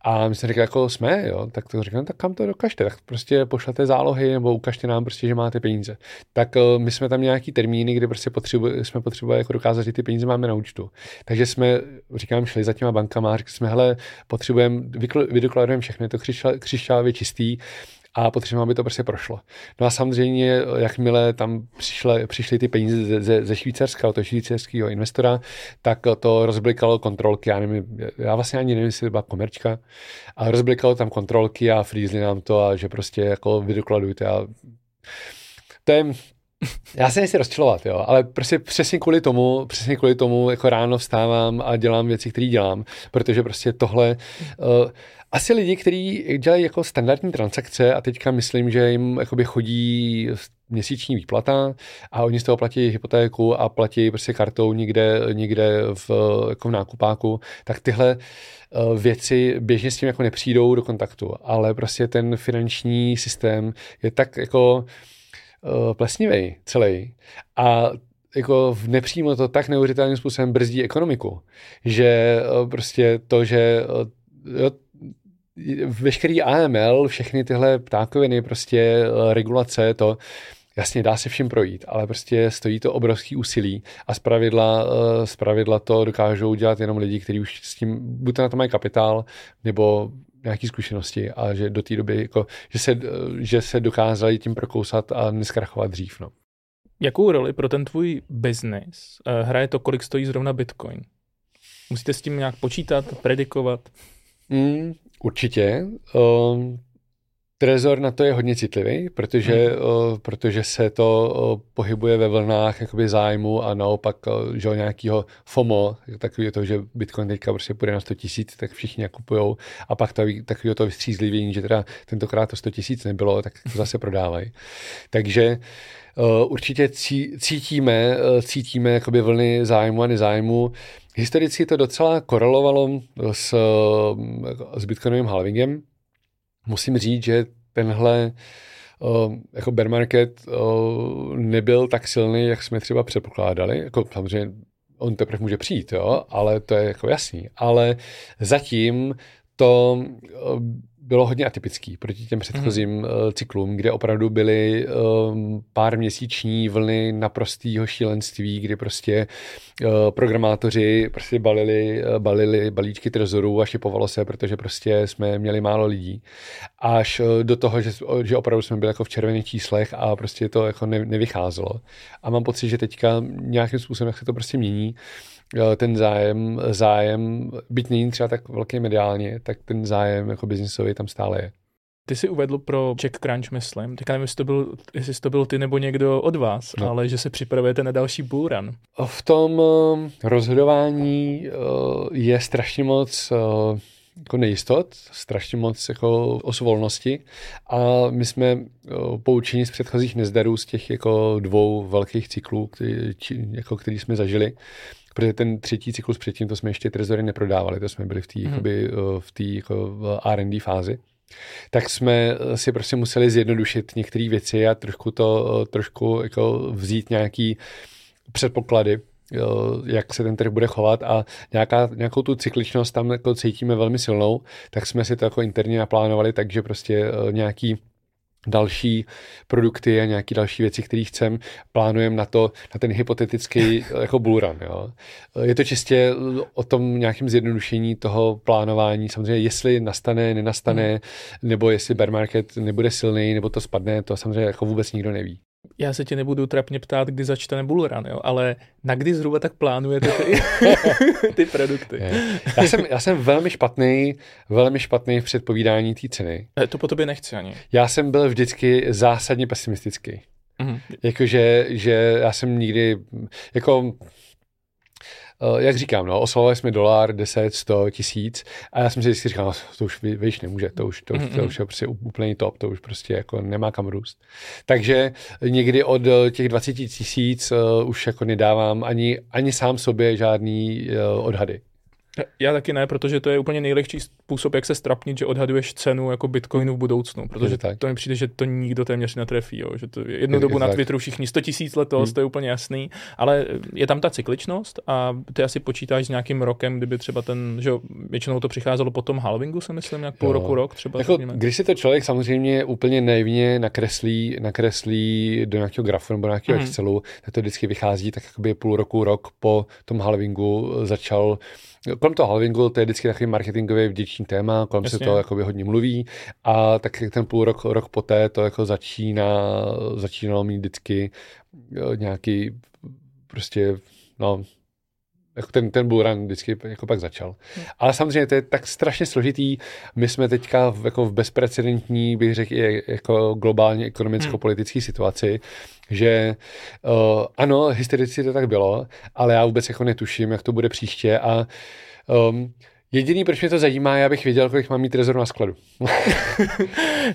A my jsme řekli, jako jsme, jo, tak to říkám, tak kam to dokažte, tak prostě pošlete zálohy nebo ukažte nám prostě, že máte peníze. Tak uh, my jsme tam nějaký termíny, kde prostě potřebu, jsme potřebovali jako dokázat, že ty peníze máme na účtu. Takže jsme, říkám, šli za těma bankama a řekli jsme, hele, potřebujeme, vydokladujeme všechno, je to křišťálově čistý, a potřebujeme, aby to prostě prošlo. No a samozřejmě, jakmile tam přišly, přišly ty peníze ze, ze, ze Švýcarska, od švýcarského investora, tak to rozblikalo kontrolky, já nevím, já vlastně ani nevím, jestli byla komerčka, a rozblikalo tam kontrolky a frýzli nám to a že prostě jako vydokladujte a to je, já se nechci rozčilovat, jo, ale prostě přesně kvůli tomu, přesně kvůli tomu jako ráno vstávám a dělám věci, které dělám, protože prostě tohle, uh, asi lidi, kteří dělají jako standardní transakce a teďka myslím, že jim chodí měsíční výplata a oni z toho platí hypotéku a platí prostě kartou někde, někde v, jako v nákupáku, tak tyhle uh, věci běžně s tím jako nepřijdou do kontaktu, ale prostě ten finanční systém je tak jako uh, plesnivý celý a jako v nepřímo to tak neuvěřitelným způsobem brzdí ekonomiku, že uh, prostě to, že jo, veškerý AML, všechny tyhle ptákoviny, prostě eh, regulace, to jasně dá se všem projít, ale prostě stojí to obrovský úsilí a zpravidla, eh, zpravidla to dokážou dělat jenom lidi, kteří už s tím, buď na to mají kapitál, nebo nějaké zkušenosti a že do té doby, jako, že, se, že se dokázali tím prokousat a neskrachovat dřív. No. Jakou roli pro ten tvůj biznis eh, hraje to, kolik stojí zrovna Bitcoin? Musíte s tím nějak počítat, predikovat? Mm, Určitě. Um, Trezor na to je hodně citlivý, protože, hmm. o, protože se to o, pohybuje ve vlnách jakoby zájmu a naopak o, že nějakého FOMO, takový to, že Bitcoin teďka prostě půjde na 100 tisíc, tak všichni nakupujou a pak to, takový to vystřízlivění, že teda tentokrát to 100 tisíc nebylo, tak to zase prodávají. Takže Uh, určitě cítíme, uh, cítíme jakoby vlny zájmu a nezájmu. Historicky to docela korelovalo s, s bitcoinovým halvingem, musím říct, že tenhle uh, jako bear market uh, nebyl tak silný, jak jsme třeba předpokládali. Jako samozřejmě on teprve může přijít, jo, ale to je jako jasný. Ale zatím to uh, bylo hodně atypický proti těm předchozím mm. cyklům, kde opravdu byly um, pár měsíční vlny naprostého šílenství, kdy prostě uh, programátoři prostě balili, uh, balili balíčky trezorů a šipovalo se, protože prostě jsme měli málo lidí. Až uh, do toho, že, že opravdu jsme byli jako v červených číslech a prostě to jako ne, nevycházelo. A mám pocit, že teďka nějakým způsobem, jak se to prostě mění, ten zájem, zájem, byť není třeba tak velký mediálně, tak ten zájem jako biznisový tam stále je. Ty jsi uvedl pro Check Crunch, myslím, teďka nevím, jestli to, byl, jestli to byl ty nebo někdo od vás, no. ale že se připravujete na další bullrun. V tom uh, rozhodování uh, je strašně moc uh, jako nejistot, strašně moc jako osvolnosti a my jsme poučeni z předchozích nezdarů z těch jako dvou velkých cyklů, který, jako který jsme zažili, protože ten třetí cyklus předtím, to jsme ještě trezory neprodávali, to jsme byli v té hmm. v té jako R&D fázi tak jsme si prostě museli zjednodušit některé věci a trošku to, trošku jako vzít nějaký předpoklady, jak se ten trh bude chovat a nějaká, nějakou tu cykličnost tam jako cítíme velmi silnou, tak jsme si to jako interně naplánovali, takže prostě nějaký další produkty a nějaké další věci, které chcem, plánujeme na to, na ten hypotetický jako bullrun. Jo. Je to čistě o tom nějakém zjednodušení toho plánování. Samozřejmě, jestli nastane, nenastane, hmm. nebo jestli bear market nebude silný, nebo to spadne, to samozřejmě jako vůbec nikdo neví já se tě nebudu trapně ptát, kdy začne bullrun, jo, ale na kdy zhruba tak plánujete ty, ty produkty? Já jsem, já jsem velmi špatný, velmi špatný v předpovídání té ceny. To po tobě nechci ani. Já jsem byl vždycky zásadně pesimistický. Mm-hmm. Jakože, že já jsem nikdy, jako jak říkám, no, oslovovali jsme dolar, 10, 100, tisíc a já jsem si vždycky říkal, no, to už víš, nemůže, to už, to, už, to už je prostě úplný top, to už prostě jako nemá kam růst. Takže někdy od eh, těch 20 tisíc uh, už jako nedávám ani, ani sám sobě žádný uh, odhady. Já taky ne, protože to je úplně nejlehčí způsob, jak se strapnit, že odhaduješ cenu jako Bitcoinu v budoucnu, protože tak. to mi přijde, že to nikdo téměř netrefí. Jo. Že to jednu dobu na Twitteru všichni 100 tisíc letos, hmm. to je úplně jasný, ale je tam ta cykličnost a ty asi počítáš s nějakým rokem, kdyby třeba ten, že většinou to přicházelo po tom halvingu, se myslím, nějak půl jo. roku, rok třeba. Jako, když si to člověk samozřejmě úplně naivně nakreslí, nakreslí do nějakého grafu nebo nějakého hmm. Excelu, tak to vždycky vychází tak jakoby půl roku, rok po tom halvingu začal kolem toho halvingu to je vždycky takový marketingový vděčný téma, kolem Jasně. se to jakoby hodně mluví a tak ten půl rok, rok poté to jako začíná, začínalo mít vždycky nějaký prostě, no, jako ten, ten bullrun vždycky jako pak začal. Hmm. Ale samozřejmě to je tak strašně složitý. My jsme teďka v, jako v bezprecedentní, bych řekl, jako globálně ekonomicko-politické hmm. situaci, že uh, ano, historicky to tak bylo, ale já vůbec jako netuším, jak to bude příště a um, Jediný, proč mě to zajímá, já bych věděl, kolik mám mít trezor na skladu.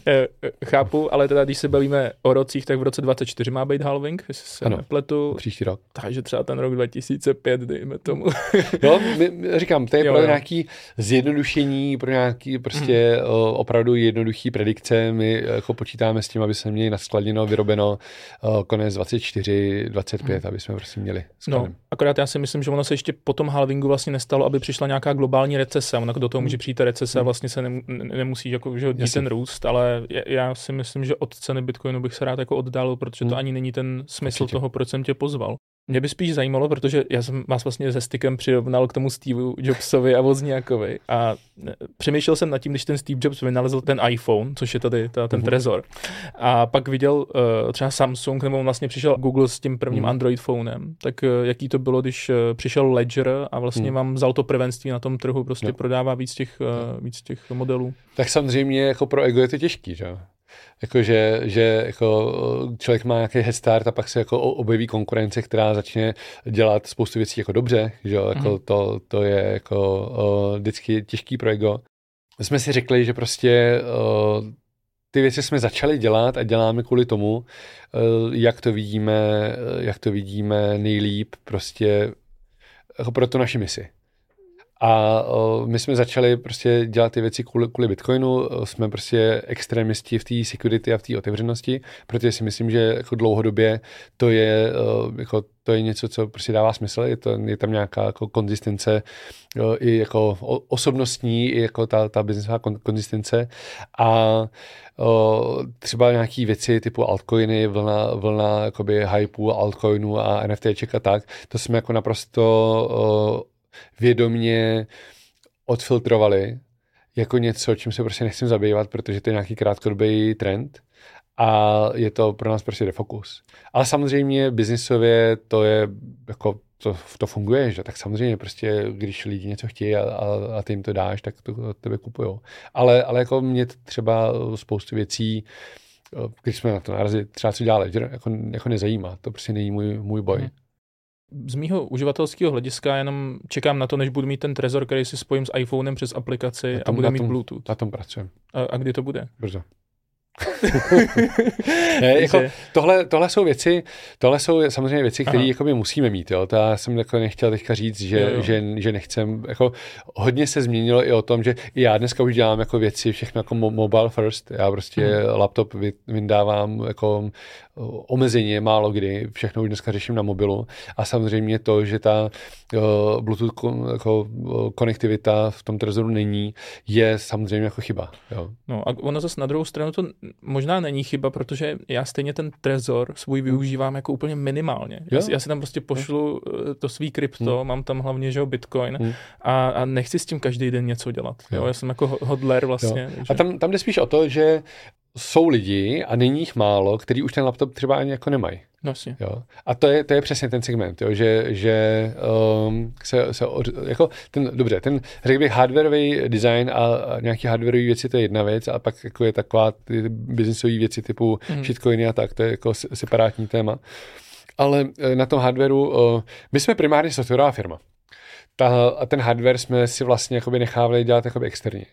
Eh, chápu, ale teda, když se bavíme o rocích, tak v roce 24 má být halving, jestli se ano, nepletu. příští rok. Takže třeba ten rok 2005, dejme tomu. jo, my, říkám, to je jo, pro jo. nějaký zjednodušení, pro nějaký prostě hmm. opravdu jednoduchý predikce. My jako počítáme s tím, aby se měli naskladěno, vyrobeno konec 24, 25, hmm. aby jsme prostě měli skladem. No, akorát já si myslím, že ono se ještě po tom halvingu vlastně nestalo, aby přišla nějaká globální recese. Ona do toho může hmm. přijít recese a hmm. vlastně se nemusí jako, že ten růst, ale já si myslím, že od ceny Bitcoinu bych se rád jako oddálil, protože to hmm. ani není ten smysl Určitě. toho, proč jsem tě pozval. Mě by spíš zajímalo, protože já jsem vás vlastně se stykem přirovnal k tomu Steve Jobsovi a Wozniakovi a e, přemýšlel jsem nad tím, když ten Steve Jobs vynalezl ten iPhone, což je tady ta, ten uh-huh. trezor, a pak viděl uh, třeba Samsung, nebo vlastně přišel Google s tím prvním uh-huh. Android phonem, tak uh, jaký to bylo, když uh, přišel Ledger a vlastně uh-huh. vám vzal to prvenství na tom trhu, prostě no. prodává víc těch, uh, víc těch modelů. Tak samozřejmě jako pro ego je to těžký, že? Jakože že jako člověk má nějaký head start a pak se jako objeví konkurence, která začne dělat spoustu věcí jako dobře, že jo, jako mm. to, to je jako uh, vždycky těžký pro ego. Jsme si řekli, že prostě uh, ty věci jsme začali dělat a děláme kvůli tomu, uh, jak to vidíme, jak to vidíme nejlíp prostě jako pro tu naši misi. A my jsme začali prostě dělat ty věci kvůli, kvůli Bitcoinu, jsme prostě extremisti v té security a v té otevřenosti, protože si myslím, že jako dlouhodobě to je, jako, to je něco, co prostě dává smysl, je, to, je tam nějaká jako konzistence i jako osobnostní, i jako ta, ta biznesová konzistence. A třeba nějaké věci typu altcoiny, vlna, vlna jakoby hypeu altcoinu a NFTček a tak, to jsme jako naprosto vědomně odfiltrovali jako něco, čím se prostě nechcem zabývat, protože to je nějaký krátkodobý trend a je to pro nás prostě defokus. Ale samozřejmě biznisově to je jako to, to funguje, že? tak samozřejmě prostě, když lidi něco chtějí a, a, a ty jim to dáš, tak to tebe kupujou. Ale, ale jako mě třeba spoustu věcí, když jsme na to narazili, třeba co dělá Ledger, jako, jako nezajímá. To prostě není můj, můj boj. Hmm z mýho uživatelského hlediska jenom čekám na to, než budu mít ten trezor, který si spojím s iPhonem přes aplikaci tom, a bude mít Bluetooth. Na tom pracujeme. A, a kdy to bude? Brzo. ne, jako, tohle, tohle, jsou věci, tohle jsou samozřejmě věci, které jako my musíme mít. Jo. To já jsem jako nechtěl teďka říct, že, jo, jo. že, že nechcem. Jako, hodně se změnilo i o tom, že i já dneska už dělám jako věci, všechno jako mobile first. Já prostě hmm. laptop vyndávám jako omezeně, málo kdy, všechno už dneska řeším na mobilu a samozřejmě to, že ta uh, Bluetooth jako, uh, konektivita v tom trezoru není, je samozřejmě jako chyba. Jo. No a ono zase na druhou stranu to možná není chyba, protože já stejně ten trezor svůj hmm. využívám jako úplně minimálně. Já, já si tam prostě pošlu hmm. to svý krypto, hmm. mám tam hlavně, že Bitcoin hmm. a, a nechci s tím každý den něco dělat. Jo. Jo. Já jsem jako hodler vlastně. Jo. A tam, tam jde spíš o to, že jsou lidi, a není jich málo, kteří už ten laptop třeba ani jako nemají. No, jo. A to je, to je přesně ten segment, jo, že, že um, se, se jako ten, dobře, ten, řekl bych, hardwareový design a, a nějaký hardwareový věci, to je jedna věc, a pak jako je taková ty businessové věci typu mm. shitcoiny a tak, to je jako separátní téma. Ale eh, na tom hardwareu, uh, my jsme primárně softwarová firma ta, a ten hardware jsme si vlastně nechávali dělat externě.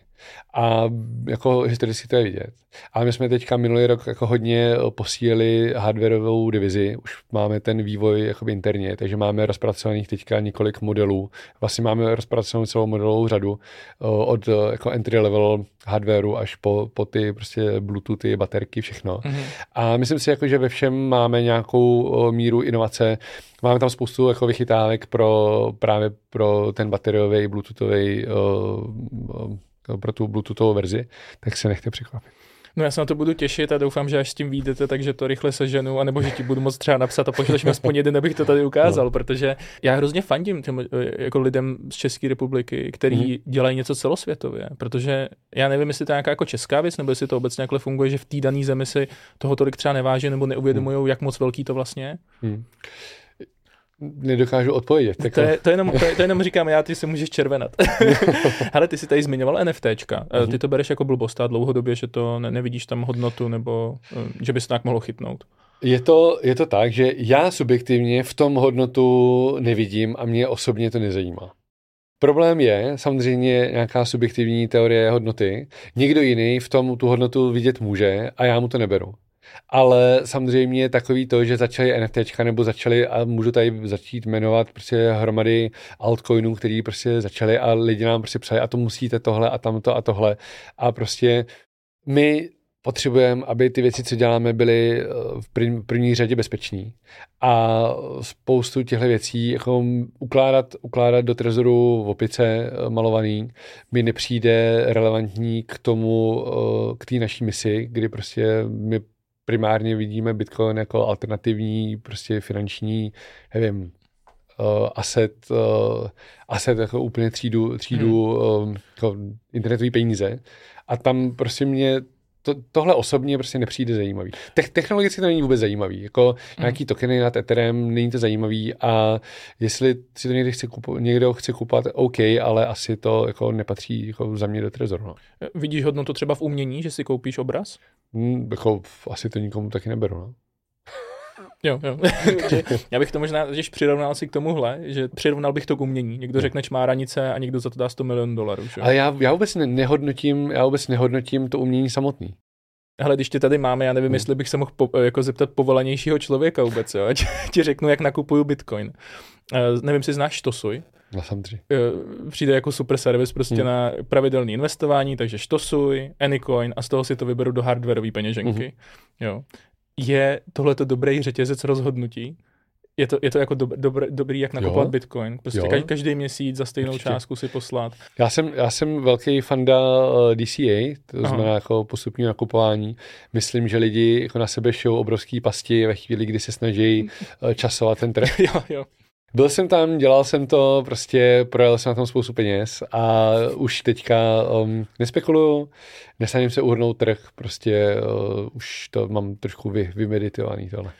A jako historicky to je vidět. A my jsme teďka minulý rok jako hodně posílili hardwareovou divizi. Už máme ten vývoj jakoby interně, takže máme rozpracovaných teďka několik modelů. Vlastně máme rozpracovanou celou modelovou řadu od jako entry level hardwareu až po, po ty prostě bluetoothy, baterky, všechno. Mm-hmm. A myslím si, jako, že ve všem máme nějakou míru inovace. Máme tam spoustu jako vychytávek pro právě pro ten bateriový, bluetoothový pro tu bluetoothovou verzi, tak se nechte překvapit. No já se na to budu těšit a doufám, že až s tím vyjdete, takže to rychle seženu, anebo že ti budu moc třeba napsat a pošleš mi aspoň jeden, abych to tady ukázal, no. protože já hrozně fandím těm jako lidem z České republiky, který mm. dělají něco celosvětově, protože já nevím, jestli to je nějaká jako česká věc, nebo jestli to obecně takhle funguje, že v té dané zemi si toho tolik třeba neváží nebo neuvědomují, mm. jak moc velký to vlastně je. Mm nedokážu odpovědět. To, je, to, jenom, to, to jenom říkám já, ty se můžeš červenat. Ale ty si tady zmiňoval NFTčka. Mm-hmm. Ty to bereš jako blbost a dlouhodobě, že to ne, nevidíš tam hodnotu nebo eh, že by se tak mohlo chytnout. Je to, je to tak, že já subjektivně v tom hodnotu nevidím a mě osobně to nezajímá. Problém je samozřejmě nějaká subjektivní teorie hodnoty. Někdo jiný v tom tu hodnotu vidět může a já mu to neberu ale samozřejmě takový to, že začali NFTčka nebo začali a můžu tady začít jmenovat prostě hromady altcoinů, který prostě začali a lidi nám prostě psali a to musíte tohle a tamto a tohle a prostě my potřebujeme, aby ty věci, co děláme, byly eh, v první řadě bezpečný. A spoustu těchto věcí jako ukládat, ukládat do trezoru v opice eh, malovaný mi nepřijde relevantní k tomu, eh, k té naší misi, kdy prostě my primárně vidíme Bitcoin jako alternativní prostě finanční, nevím, uh, asset, uh, asset jako úplně třídu, třídu hmm. uh, jako internetový peníze. A tam prostě mě to, tohle osobně prostě nepřijde zajímavý. Te- technologicky to není vůbec zajímavý. Jako mm. nějaký tokeny nad Etherem, není to zajímavý a jestli si to někdo chce, kupo- někdo chce kupovat, OK, ale asi to jako nepatří jako za mě do trezoru. No. Vidíš hodnotu třeba v umění, že si koupíš obraz? Hmm, jako asi to nikomu taky neberu. No? Jo, jo. Já bych to možná když přirovnal si k tomuhle, že přirovnal bych to k umění. Někdo řekne čmáranice a někdo za to dá 100 milionů dolarů. Že? Ale já, já, vůbec nehodnotím, já vůbec nehodnotím to umění samotný. Hele, když tě tady máme, já nevím, hmm. jestli bych se mohl po, jako zeptat povolanějšího člověka vůbec, jo? Ať ti řeknu, jak nakupuju Bitcoin. Uh, nevím, si znáš Tosuj? 273. Eh, přijde jako super servis prostě hmm. na pravidelné investování, takže štosuj, Anycoin a z toho si to vyberu do hardwareové peněženky. Hmm. Jo. Je tohleto dobrý řetězec rozhodnutí? Je to, je to jako dob, dobr, dobrý, jak nakupovat. Bitcoin. Prostě jo. Každý, každý měsíc za stejnou Určitě. částku si poslat. Já jsem, já jsem velký fanda eh, DCA, to Aha. znamená jako postupní nakupování. Myslím, že lidi jako na sebe šou obrovský pasti ve chvíli, kdy se snaží eh, časovat ten trh. jo, jo. Byl jsem tam, dělal jsem to, prostě projel jsem na tom spoustu peněz a už teďka um, nespekuluju, nesnažím se uhrnout trh, prostě uh, už to mám trošku vy, vymeditovaný tohle.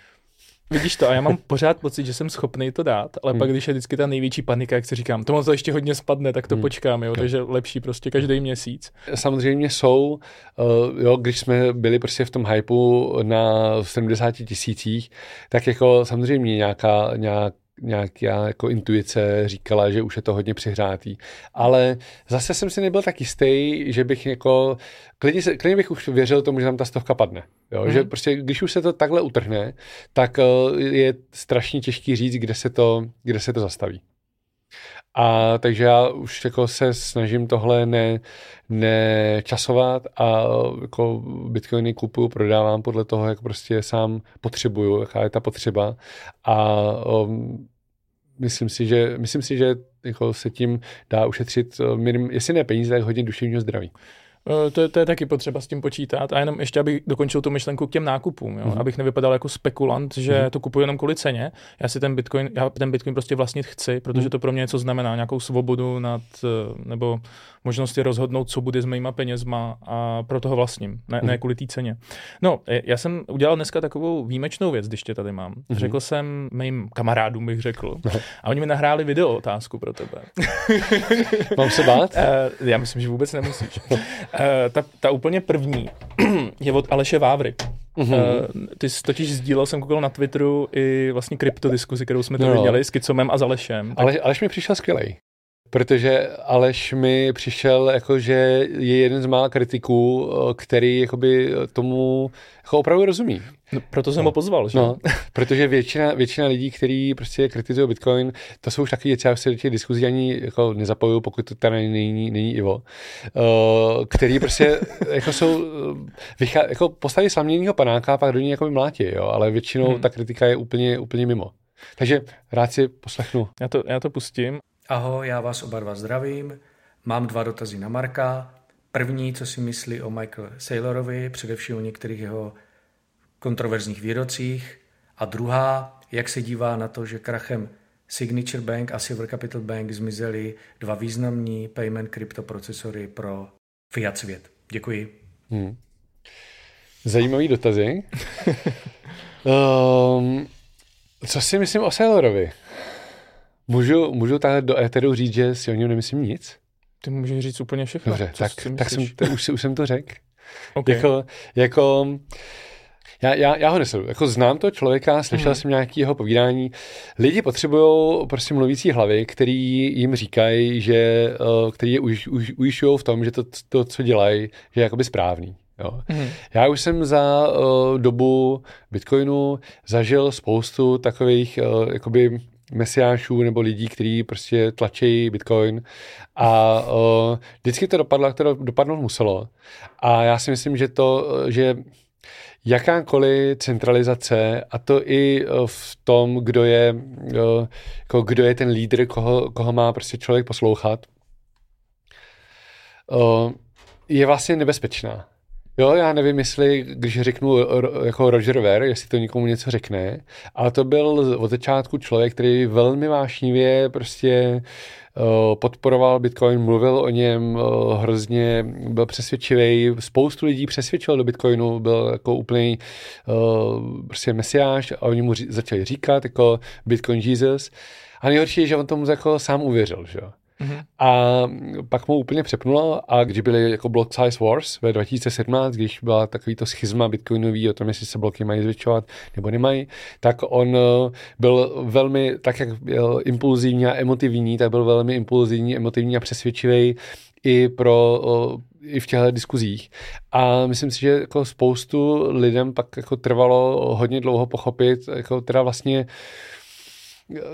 Vidíš to, a já mám pořád pocit, že jsem schopný to dát, ale hmm. pak, když je vždycky ta největší panika, jak si říkám, tomu to ještě hodně spadne, tak to hmm. počkám, jo, takže lepší prostě každý měsíc. Samozřejmě jsou, uh, jo, když jsme byli prostě v tom hypeu na 70 tisících, tak jako samozřejmě nějaká, nějak nějaká jako intuice říkala, že už je to hodně přihrátý. Ale zase jsem si nebyl tak jistý, že bych jako, klidně, se, klidně bych už věřil tomu, že tam ta stovka padne. Jo? Mm. Že prostě, když už se to takhle utrhne, tak uh, je strašně těžký říct, kde se to, kde se to zastaví. A takže já už jako se snažím tohle ne, nečasovat a jako bitcoiny kupuju, prodávám podle toho, jak prostě sám potřebuju, jaká je ta potřeba a um, myslím si, že, myslím si, že jako se tím dá ušetřit, minim, jestli ne peníze, tak hodně duševního zdraví. Eh, to, to je taky potřeba s tím počítat. A jenom ještě, abych dokončil tu myšlenku k těm nákupům, jo? Mm. abych nevypadal jako spekulant, že mm. to kupuji jenom kvůli ceně. Já si ten Bitcoin, já ten Bitcoin prostě vlastnit chci, protože mm. to pro mě něco znamená, nějakou svobodu nad, eh, nebo možnosti rozhodnout, co bude s mýma penězma a proto ho vlastním, ne, mm. ne kvůli té ceně. No, já jsem udělal dneska takovou výjimečnou věc, když tě tady mám. Mm. Řekl jsem mým kamarádům, bych řekl, a oni mi nahráli video otázku pro tebe. Mám se bát? Uh, já myslím, že vůbec nemusíš. Uh, ta, ta úplně první je od Aleše Vávry. Mm-hmm. Uh, ty jsi totiž sdílel, jsem koukal na Twitteru i vlastně kryptodiskuzi, kterou jsme tady no. měli s Kicomem a Zalešem. Tak... Ale, Aleš mi přišel skvělej. Protože Aleš mi přišel jako, že je jeden z mála kritiků, eh, který jakoby tomu jako opravdu rozumí. No, proto jsem no. ho pozval, že? No, protože většina, většina lidí, kteří prostě kritizují Bitcoin, to jsou už taky věci, já se do těch diskuzí ani jako nezapojuju, pokud to tady není, není Ivo, uh, který prostě jako jsou, eh, vychá, jako postaví slaměnýho panáka a pak do něj jako mlátí, jo, ale většinou hmm. ta kritika je úplně, úplně mimo. Takže rád si poslechnu. Já to, já to pustím. Ahoj, já vás oba dva zdravím. Mám dva dotazy na Marka. První, co si myslí o Michael Saylorovi, především o některých jeho kontroverzních výrocích. A druhá, jak se dívá na to, že krachem Signature Bank a Silver Capital Bank zmizely dva významní payment kryptoprocesory pro fiat svět. Děkuji. Hmm. Zajímavý dotazy. um, co si myslím o Saylorovi? Můžu, můžu tady do éteru říct, že si o něm nemyslím nic? Ty můžeš říct úplně všechno. Dobře, tak, tak jsem, to, už, už jsem to řekl. Okay. Jako, jako já, já, já ho nesleduju. Jako znám to člověka, slyšel hmm. jsem nějaký jeho povídání. Lidi potřebují prostě mluvící hlavy, který jim říkají, že, uh, který je už, už, ujišťují v tom, že to, to, co dělají, je jakoby správný. Jo. Hmm. Já už jsem za uh, dobu Bitcoinu zažil spoustu takových uh, jakoby mesiášů nebo lidí, kteří prostě tlačí Bitcoin a uh, vždycky to dopadlo, to dopadnout muselo. A já si myslím, že to, že jakákoliv centralizace, a to i v tom, kdo je, jako kdo je ten lídr, koho, koho má prostě člověk poslouchat, je vlastně nebezpečná. Jo, já nevím, jestli, když řeknu jako Roger Ver, jestli to někomu něco řekne, ale to byl od začátku člověk, který velmi vášnivě prostě podporoval Bitcoin, mluvil o něm hrozně, byl přesvědčivý, spoustu lidí přesvědčil do Bitcoinu, byl jako úplný prostě mesiáš a oni mu začali říkat jako Bitcoin Jesus. A nejhorší je, že on tomu jako sám uvěřil, že jo. Mm-hmm. A pak mu úplně přepnulo a když byly jako Block Size Wars ve 2017, když byla takový to schizma bitcoinový o tom, jestli se bloky mají zvětšovat nebo nemají, tak on eh, byl velmi, tak jak byl impulzivní a emotivní, tak byl velmi impulzivní, emotivní a přesvědčivý i pro i v těchto diskuzích. A myslím si, že jako spoustu lidem pak jako trvalo hodně dlouho pochopit, jako teda vlastně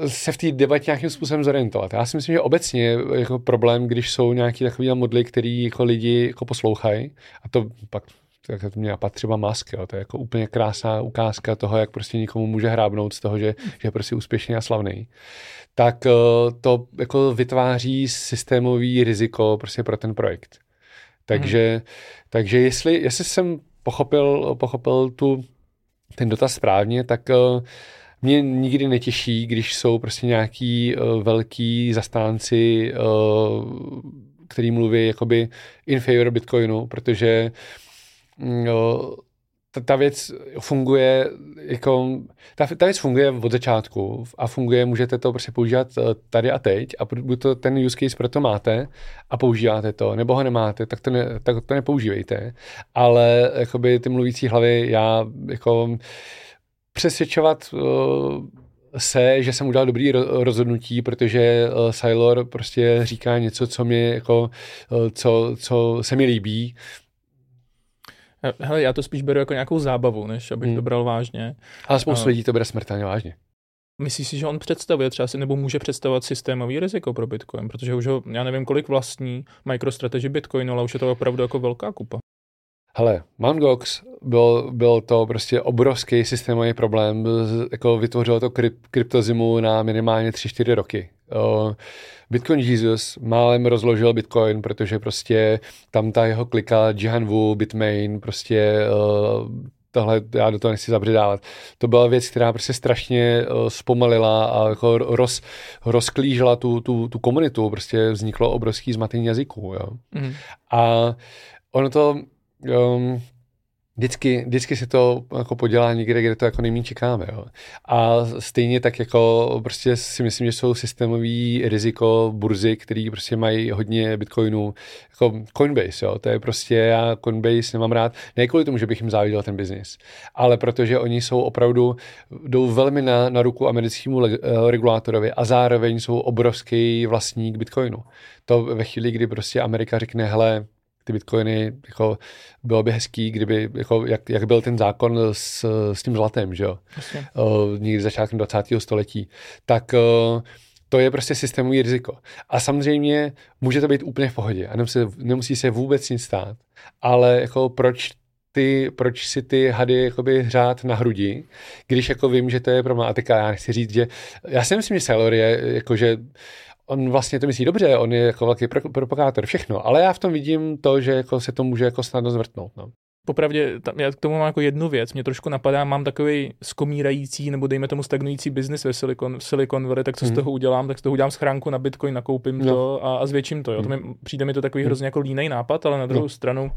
se v té debatě nějakým způsobem zorientovat. Já si myslím, že obecně jako problém, když jsou nějaký takový modly, který jako lidi jako poslouchají, a to pak tak to mě napadá třeba Musk, jo. to je jako úplně krásná ukázka toho, jak prostě někomu může hrábnout z toho, že, že je prostě úspěšný a slavný, tak eh, to jako vytváří systémový riziko prostě pro ten projekt. Takže, hmm. takže jestli, jestli jsem pochopil, pochopil tu, ten dotaz správně, tak uh, mě nikdy netěší, když jsou prostě nějaký uh, velký zastánci, uh, který mluví jakoby in favor Bitcoinu, protože uh, ta, ta věc funguje jako, ta, ta věc funguje od začátku a funguje, můžete to prostě používat tady a teď a buď to ten use case proto máte a používáte to, nebo ho nemáte, tak to, ne, tak to nepoužívejte. Ale jakoby ty mluvící hlavy, já jako přesvědčovat uh, se, že jsem udělal dobrý rozhodnutí, protože uh, Sailor prostě říká něco, co mě jako, uh, co, co se mi líbí, Hele, já to spíš beru jako nějakou zábavu, než abych hmm. to bral vážně. Ale spoustu lidí to bere smrtelně vážně. Myslíš si, že on představuje třeba si, nebo může představovat systémový riziko pro Bitcoin, protože už ho, já nevím, kolik vlastní MicroStrategy Bitcoinu, ale už je to opravdu jako velká kupa. Hele, Mt. Gox byl, byl to prostě obrovský systémový problém, jako vytvořilo to kryp, kryptozimu na minimálně 3-4 roky. Bitcoin Jesus málem rozložil Bitcoin, protože prostě tam ta jeho klika Jihan Wu, Bitmain, prostě tohle já do toho nechci zabředávat. To byla věc, která prostě strašně zpomalila a jako roz, rozklížila tu, tu, tu komunitu, prostě vzniklo obrovský zmatení jazyků. Jo. Mm. A ono to um, vždycky, vždycky se to jako podělá někde, kde to jako nejméně čekáme. Jo. A stejně tak jako prostě si myslím, že jsou systémový riziko burzy, který prostě mají hodně bitcoinů, jako Coinbase, jo. to je prostě, já Coinbase nemám rád, ne kvůli tomu, že bych jim záviděl ten biznis, ale protože oni jsou opravdu, jdou velmi na, na ruku americkému le, uh, regulátorovi a zároveň jsou obrovský vlastník bitcoinu. To ve chvíli, kdy prostě Amerika řekne, hele, ty bitcoiny, jako bylo by hezký, kdyby, jako, jak, jak byl ten zákon s, s tím zlatem, že jo, uh, někdy začátkem 20. století, tak uh, to je prostě systémový riziko. A samozřejmě může to být úplně v pohodě a nemusí, nemusí se vůbec nic stát, ale jako proč ty, proč si ty hady jakoby hřát na hrudi, když jako vím, že to je problematika. Já nechci říct, že já si myslím, že Sailor je jakože on vlastně to myslí dobře, on je jako velký pro, propagátor, všechno, ale já v tom vidím to, že jako se to může jako snadno zvrtnout. No. Popravdě, tam, já k tomu mám jako jednu věc, mě trošku napadá, mám takový skomírající nebo dejme tomu stagnující biznis ve Silicon, Silicon Valley, tak co hmm. z toho udělám, tak z toho udělám schránku na Bitcoin, nakoupím no. to a, a zvětším to. Jo. Hmm. to mi, přijde mi to takový hmm. hrozně jako línej nápad, ale na druhou no. stranu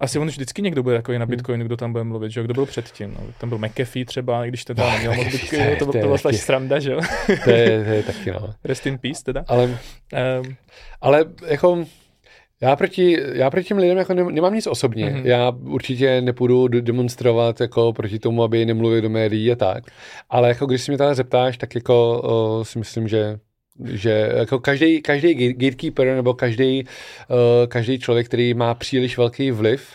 asi on vždycky někdo bude takový na hmm. Bitcoin, kdo tam bude mluvit, že Kdo byl předtím? No. Tam byl McAfee třeba, když ten tam neměl moc Bitcoin, to, to, to byla slash sranda, že jo? to, je, to je taky, no. Rest in peace teda. Ale, um, ale jako já proti, já proti těm lidem jako nemám nic osobně. Mm-hmm. Já určitě nepůjdu demonstrovat jako proti tomu, aby nemluvili do médií a tak. Ale jako když si mě tady zeptáš, tak jako o, si myslím, že že jako každý, každý gatekeeper nebo každý, uh, každý člověk, který má příliš velký vliv,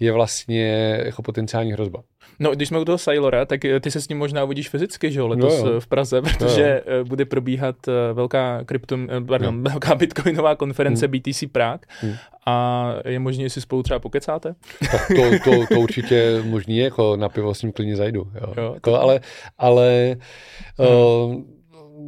je vlastně jako potenciální hrozba. No, když jsme u toho Sailora, tak eh, ty se s ním možná uvidíš fyzicky, že jo, letos no jo. v Praze, protože no jo. bude probíhat velká krypto, pardon, no. velká bitcoinová konference hmm. BTC Prague hmm. a je možné, jestli spolu třeba pokecáte? Tak to, to, to určitě možný je, jako na pivo s ním klidně zajdu, jo. jo jako, ale, ale hmm. uh,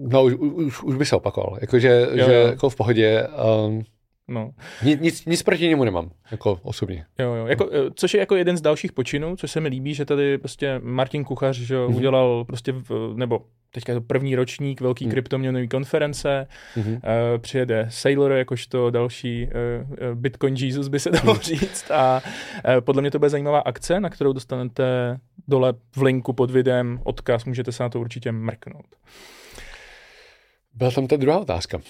no už, už, už by se opakoval, jakože jo, že, jo. jako v pohodě. Um, No. Nic, nic, proti němu nemám, jako osobně. Jo, jo. Jako, eh, což je jako jeden z dalších počinů, což se mi líbí, že tady prostě Martin Kuchař že mm-hmm. udělal prostě, v, nebo teďka je to první ročník velký mm. kryptoměnový konference, mm-hmm. uh, přijede Sailor jakožto další uh, Bitcoin Jesus by se dalo mm. říct a uh, podle mě to bude zajímavá akce, na kterou dostanete dole v linku pod videem odkaz, můžete se na to určitě mrknout. Byla tam ta druhá otázka.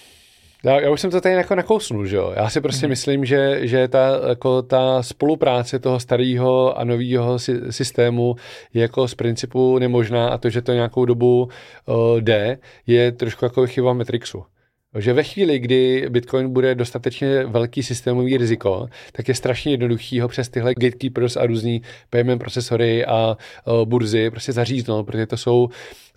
Já, já už jsem to tady jako nakousnul, že jo. Já si prostě mm. myslím, že, že ta, jako ta spolupráce toho starého a nového systému je jako z principu nemožná a to, že to nějakou dobu uh, jde, je trošku jako chyba Matrixu. Že ve chvíli, kdy Bitcoin bude dostatečně velký systémový riziko, tak je strašně jednoduchý ho přes tyhle gatekeepers a různý payment procesory a uh, burzy prostě zaříznout, protože to jsou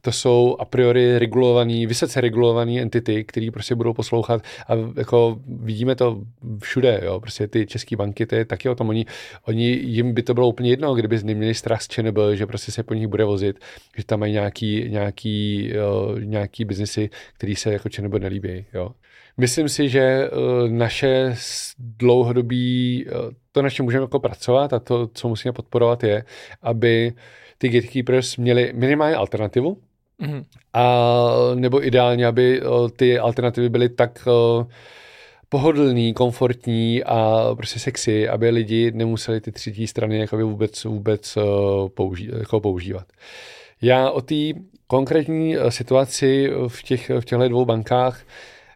to jsou a priori regulovaný, vysoce regulovaný entity, který prostě budou poslouchat a jako vidíme to všude, jo, prostě ty české banky, to je taky o tom, oni, oni, jim by to bylo úplně jedno, kdyby neměli strach z ČNB, že prostě se po nich bude vozit, že tam mají nějaký, nějaký, jo, nějaký biznesy, který se jako ČNB nelíbí, jo. Myslím si, že uh, naše dlouhodobí, uh, to, na čem můžeme jako pracovat a to, co musíme podporovat, je, aby ty gatekeepers měli minimálně alternativu, Mm-hmm. A nebo ideálně, aby ty alternativy byly tak pohodlný, komfortní a prostě sexy, aby lidi nemuseli ty třetí strany jakoby vůbec, vůbec použí, jako používat. Já o té konkrétní situaci v, těch, v těchto dvou bankách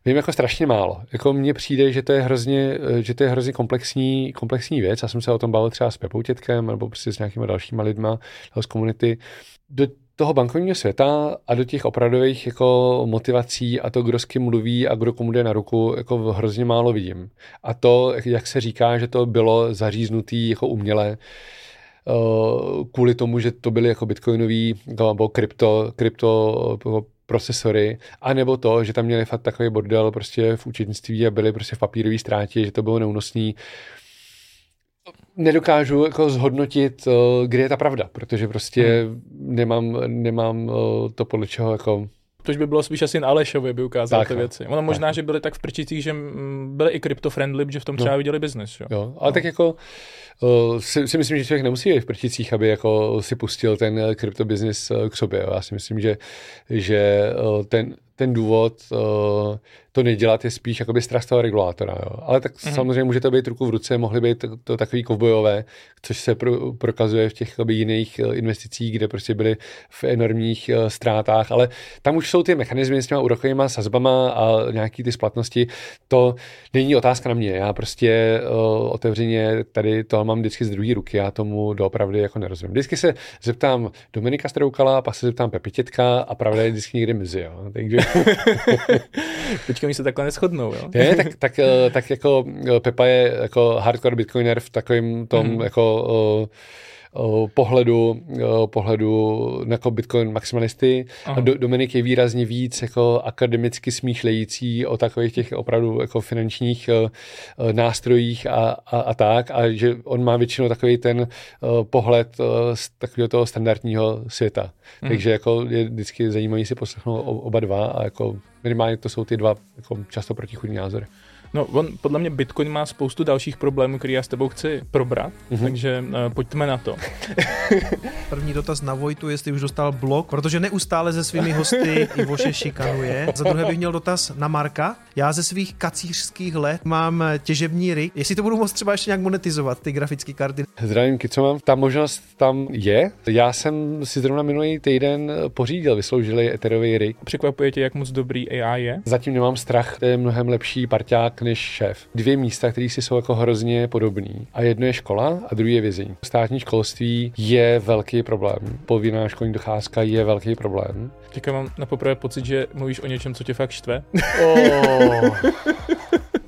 vím jako strašně málo. Jako mně přijde, že to je hrozně, že to je hrozně komplexní, komplexní věc. Já jsem se o tom bavil třeba s Pepou Tětkem nebo prostě s nějakými dalšíma lidma z komunity. Do toho bankovního světa a do těch opravdových jako motivací a to, kdo s kým mluví a kdo komu jde na ruku, jako hrozně málo vidím. A to, jak se říká, že to bylo zaříznutý jako uměle, eh, kvůli tomu, že to byly jako bitcoinový nebo krypto, krypto jako procesory, anebo to, že tam měli fakt takový bordel prostě v účetnictví a byli prostě v papírové ztrátě, že to bylo neúnosný. Nedokážu jako zhodnotit, eh, kde je ta pravda, protože prostě hmm. nemám, nemám eh, to podle čeho jako Tož by bylo spíš asi na Alešovi, by ukázal tak, ty věci. Ono možná, tak. že byli tak v prčicích, že byli i crypto-friendly, že v tom no. třeba no. viděli biznes. Jo? jo, ale no. tak jako si, si, myslím, že člověk nemusí být v prčicích, aby jako si pustil ten krypto business k sobě. Já si myslím, že, že ten, ten důvod to nedělat je spíš jakoby strach toho regulátora. Jo. Ale tak mm-hmm. samozřejmě může to být ruku v ruce, mohly být to, to takový kovbojové, což se pro, prokazuje v těch jakoby, jiných uh, investicích, kde prostě byly v enormních uh, ztrátách, ale tam už jsou ty mechanismy s těma úrokovými sazbama a nějaký ty splatnosti. To není otázka na mě. Já prostě uh, otevřeně tady to mám vždycky z druhé ruky, já tomu doopravdy jako nerozumím. Vždycky se zeptám Dominika Stroukala, pak se zeptám Pepitětka a pravda je vždycky někde mezi. Jo. Takže Teďka mi se takhle neschodnou, jo? Ne, tak, tak, eh, tak jako eh, Pepa je jako hardcore bitcoiner v takovém tom mm. jako uh, pohledu, pohledu jako Bitcoin maximalisty. Aha. A Dominik je výrazně víc jako akademicky smýšlející o takových těch opravdu jako finančních nástrojích a, a, a tak. A že on má většinou takový ten pohled z takového toho standardního světa. Hmm. Takže jako je vždycky zajímavý si poslechnout oba dva a jako minimálně to jsou ty dva jako často protichudní názory. No, on, podle mě Bitcoin má spoustu dalších problémů, které já s tebou chci probrat, mm-hmm. takže uh, pojďme na to. První dotaz na Vojtu, jestli už dostal blok, protože neustále ze svými hosty Ivoše šikanuje. Za druhé bych měl dotaz na Marka. Já ze svých kacířských let mám těžební rig. Jestli to budu moct třeba ještě nějak monetizovat, ty grafické karty. Zdravím, co mám. Ta možnost tam je. Já jsem si zrovna minulý týden pořídil, vysloužili Etherový rig. Překvapuje tě, jak moc dobrý AI je? Zatím nemám strach, to je mnohem lepší parťák než šéf. Dvě místa, které si jsou jako hrozně podobný. A jedno je škola a druhý je vězení. Státní školství je velký problém. Povinná školní docházka je velký problém. Teďka mám na poprvé pocit, že mluvíš o něčem, co tě fakt štve. Oh.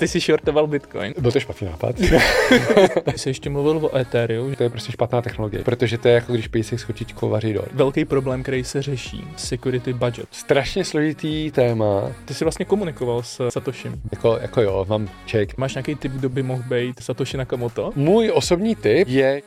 Ty jsi shortoval Bitcoin. Byl to špatný nápad. Ty jsi ještě mluvil o Ethereum. To je prostě špatná technologie, protože to je jako když pejsek s chotičkou vaří dort. Velký problém, který se řeší, security budget. Strašně složitý téma. Ty jsi vlastně komunikoval s Satoshim. Jako, jako jo, mám check. Máš nějaký typ, kdo by mohl být Satoshi Nakamoto? Můj osobní typ je